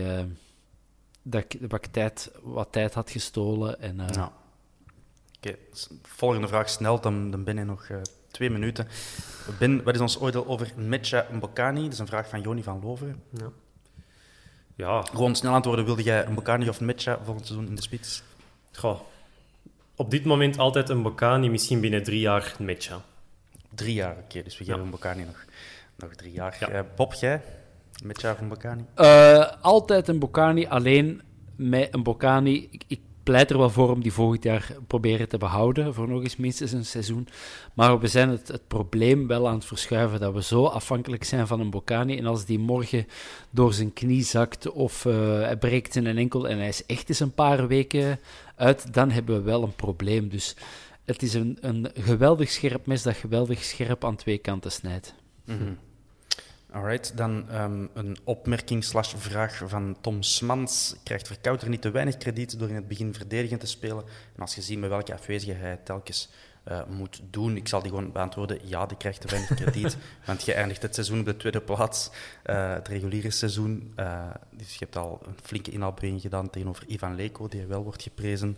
dat ik, dat ik tijd, wat tijd had gestolen. En, eh. Oké, s- volgende vraag snel, dan, dan ben je nog eh, twee minuten. Ben, wat is ons oordeel over Metja Mbokani? Dat is een vraag van Joni van Loveren. Ja, Gewoon snel antwoorden, wilde jij Mbokani of Metja volgend seizoen in de spits? goh. op dit moment altijd een Bocani, misschien binnen drie jaar een ja. Drie jaar, oké, dus we geven Ja. Mbokani nog, nog drie jaar. Ja. Eh, Bob, jij? Metja of Mbokani? Eh, altijd een Bocani, alleen met een Bocani. Ik, ik pleit er wel voor om die volgend jaar proberen te behouden, voor nog eens minstens een seizoen. Maar we zijn het, het probleem wel aan het verschuiven dat we zo afhankelijk zijn van een Bocani. En als die morgen door zijn knie zakt of eh, hij breekt zijn enkel en hij is echt eens een paar weken uit, dan hebben we wel een probleem. Dus het is een, een geweldig scherp mes dat geweldig scherp aan twee kanten snijdt. Mhm. Alright, dan ehm, een opmerking slash vraag van Tom Smans. Krijgt Verkouter niet te weinig krediet door in het begin verdedigend te spelen? En als je ziet met welke afwezigheid hij telkens eh, moet doen, ik zal die gewoon beantwoorden. Ja, die krijgt te weinig krediet. want je eindigt het seizoen op de tweede plaats, eh, het reguliere seizoen. Eh, dus je hebt al een flinke inhaalbeweging gedaan tegenover Ivan Leko, die wel wordt geprezen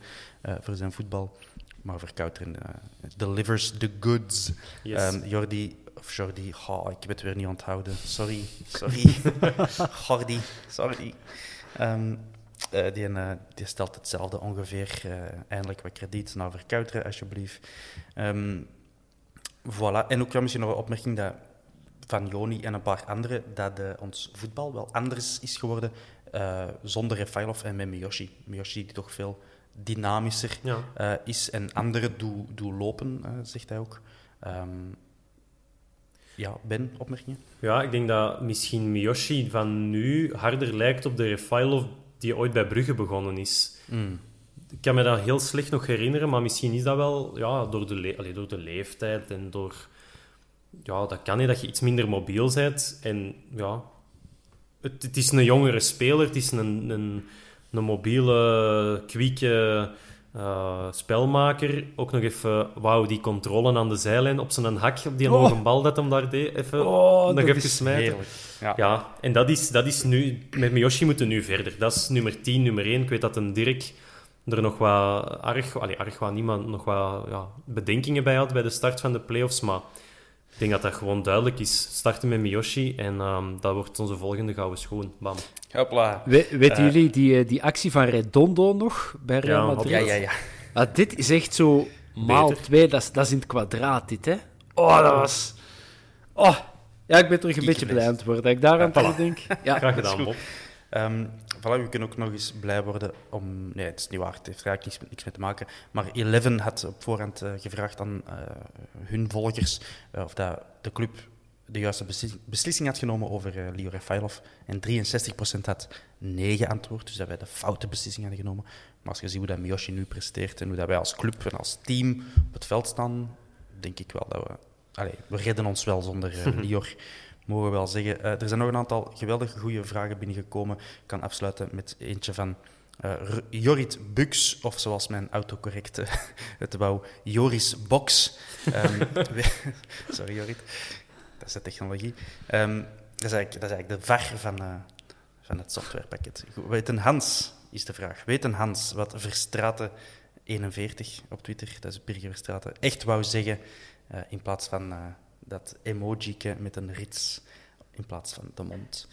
voor zijn voetbal. Maar Verkouter eh, delivers the goods. Yes. Ehm, Jordi, of Jordi, oh, ik heb het weer niet onthouden. Sorry, sorry. Jordi, sorry. Ehm, eh, die, eh, die stelt hetzelfde ongeveer. eindelijk wat krediet naar Verkouteren, alsjeblieft. Ehm, voilà. En ook wel misschien nog een opmerking dat van Joni en een paar anderen, dat ons voetbal wel anders is geworden zonder Refailov en met Miyoshi. Miyoshi die toch veel dynamischer Ja. eh, is en anderen doe, doe lopen, eh, zegt hij ook. Ehm, ja, Ben, opmerkingen? Ja, ik denk dat misschien Miyoshi van nu harder lijkt op de Refailov die ooit bij Brugge begonnen is. Ik kan me dat heel slecht nog herinneren, maar misschien is dat wel ja, door, de le- allee, door de leeftijd en door... Ja, dat kan niet, dat je iets minder mobiel bent. En ja, het, het is een jongere speler, het is een, een, een mobiele, kwieke eh, spelmaker. Ook nog even, wauw, die controle aan de zijlijn op zijn hak, op die hoge bal dat hem daar deed. Even, Oh, nog even smijten. Ja, en dat is, dat is nu... Met Miyoshi moeten we nu verder. Dat is nummer 10, nummer 1. Ik weet dat een Dirk er nog wat arg... Allee, arg wat niemand nog wat ja, bedenkingen bij had bij de start van de playoffs, maar ik denk dat dat gewoon duidelijk is. Starten met Miyoshi en ehm, dat wordt onze volgende gouden schoen. Bam. Hopla. We, weten Eh, jullie die, eh, die actie van Redondo nog bij Real Ja, Madrid? Ja, ja, ja. Ah, dit is echt zo maal Beter. twee, dat is, dat is in het kwadraat, dit, hè? Oh, dat was... Oh, ja, ik ben terug een Ik beetje blij aan het worden. Dat ik daar aan voilà. denk. Ja, Graag gedaan. Bob. Ehm voilà, we kunnen ook nog eens blij worden om... Nee, het is niet waar, het heeft eigenlijk niks, niks mee te maken. Maar Eleven had op voorhand eh, gevraagd aan eh, hun volgers eh, of dat de club de juiste beslis- beslissing had genomen over eh Leo. En 63% had nee geantwoord, dus dat wij de foute beslissing hadden genomen. Maar als je ziet hoe dat Miyoshi nu presteert en hoe dat wij als club en als team op het veld staan, denk ik wel dat we... Allee, we redden ons wel zonder eh, Lior. Mogen we wel zeggen. Eh, er zijn nog een aantal geweldige goede vragen binnengekomen. Ik kan afsluiten met eentje van uh, Jorrit Bux, of zoals mijn autocorrect het wou, Joris Box. Um, sorry Jorrit, dat is de technologie. Um, dat, is eigenlijk, dat is eigenlijk de VAR van, uh, van het softwarepakket. Weten Hans is de vraag. Weten Hans wat Verstraten 41 op Twitter, dat is Birger Verstraten, echt wou zeggen in plaats van dat emoji met een rits in plaats van de mond?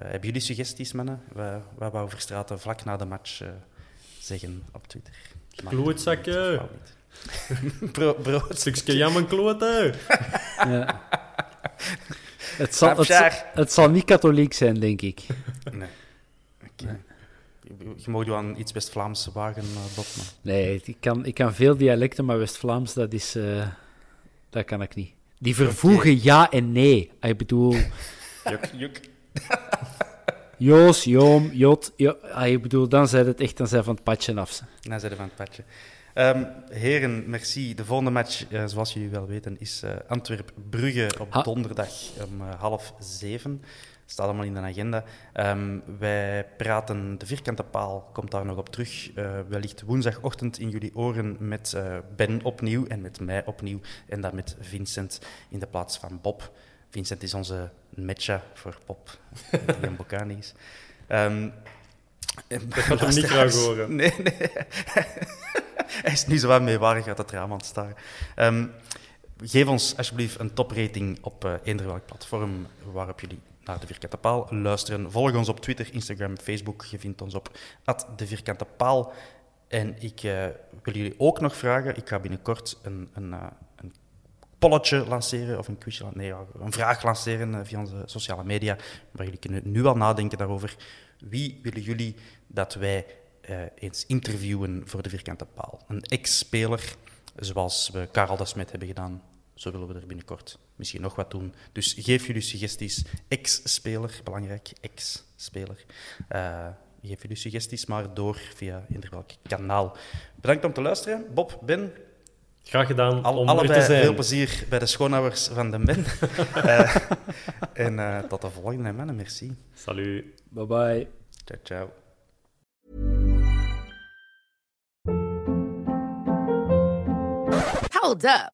Uh, hebben jullie suggesties, mannen? Wat, wat wou Verstraten vlak na de match uh, zeggen op Twitter? Klootzakken! Bro, brood. Stukje jammer kloten! ja. het, zal, het, het, zal niet katholiek zijn, denk ik. Nee. Okay. nee. Je mag je aan iets West-Vlaams wagen, uh, Bob. Maar. Nee, ik kan, ik kan veel dialecten, maar West-Vlaams, dat is... Uh, dat kan ik niet. Die vervoegen okay. ja en nee. Ik bedoel... juk, juk. Joos, Joom, Jot. Jo, ah, ik bedoel, dan zijn het echt dan zijn van het padje af. Dan zijn van het padje. Um, heren, merci. De volgende match, uh, zoals jullie wel weten, is uh, Antwerp-Brugge op ha donderdag om uh, half zeven. Staat allemaal in de agenda. Um, wij praten, de vierkante paal komt daar nog op terug. wellicht woensdagochtend in jullie oren met Ben opnieuw en met mij opnieuw. En dan met Vincent in de plaats van Bob. Vincent is onze matcha voor pop, die een Bocani is. Um, dat kan hem niet graag horen. Nee, nee. Hij is nu zo wat meewarig uit het raam aan het staren. Um, geef ons alsjeblieft een toprating op uh, eender welk platform waarop jullie naar de Vierkante Paal luisteren. Volg ons op Twitter, Instagram, Facebook. Je vindt ons op de Vierkante Paal. En ik uh, wil jullie ook nog vragen, ik ga binnenkort een, een, uh, polletje lanceren of een nee, een vraag lanceren eh, via onze sociale media, waar jullie kunnen nu al nadenken daarover. Wie willen jullie dat wij eens interviewen voor de vierkante paal? Een ex-speler, zoals we Karel de Smet hebben gedaan. Zo willen we er binnenkort misschien nog wat doen. Dus geef jullie suggesties. Ex-speler, belangrijk, ex-speler. Uh, geef jullie suggesties maar door via eender welk kanaal. Bedankt om te luisteren. Bob, Ben, Graag gedaan. Al, om allebei te zijn. veel plezier bij de schoonouders van de men. uh, en uh, tot de volgende, mannen. Merci. Salut. Bye bye. Ciao, ciao. Hold up.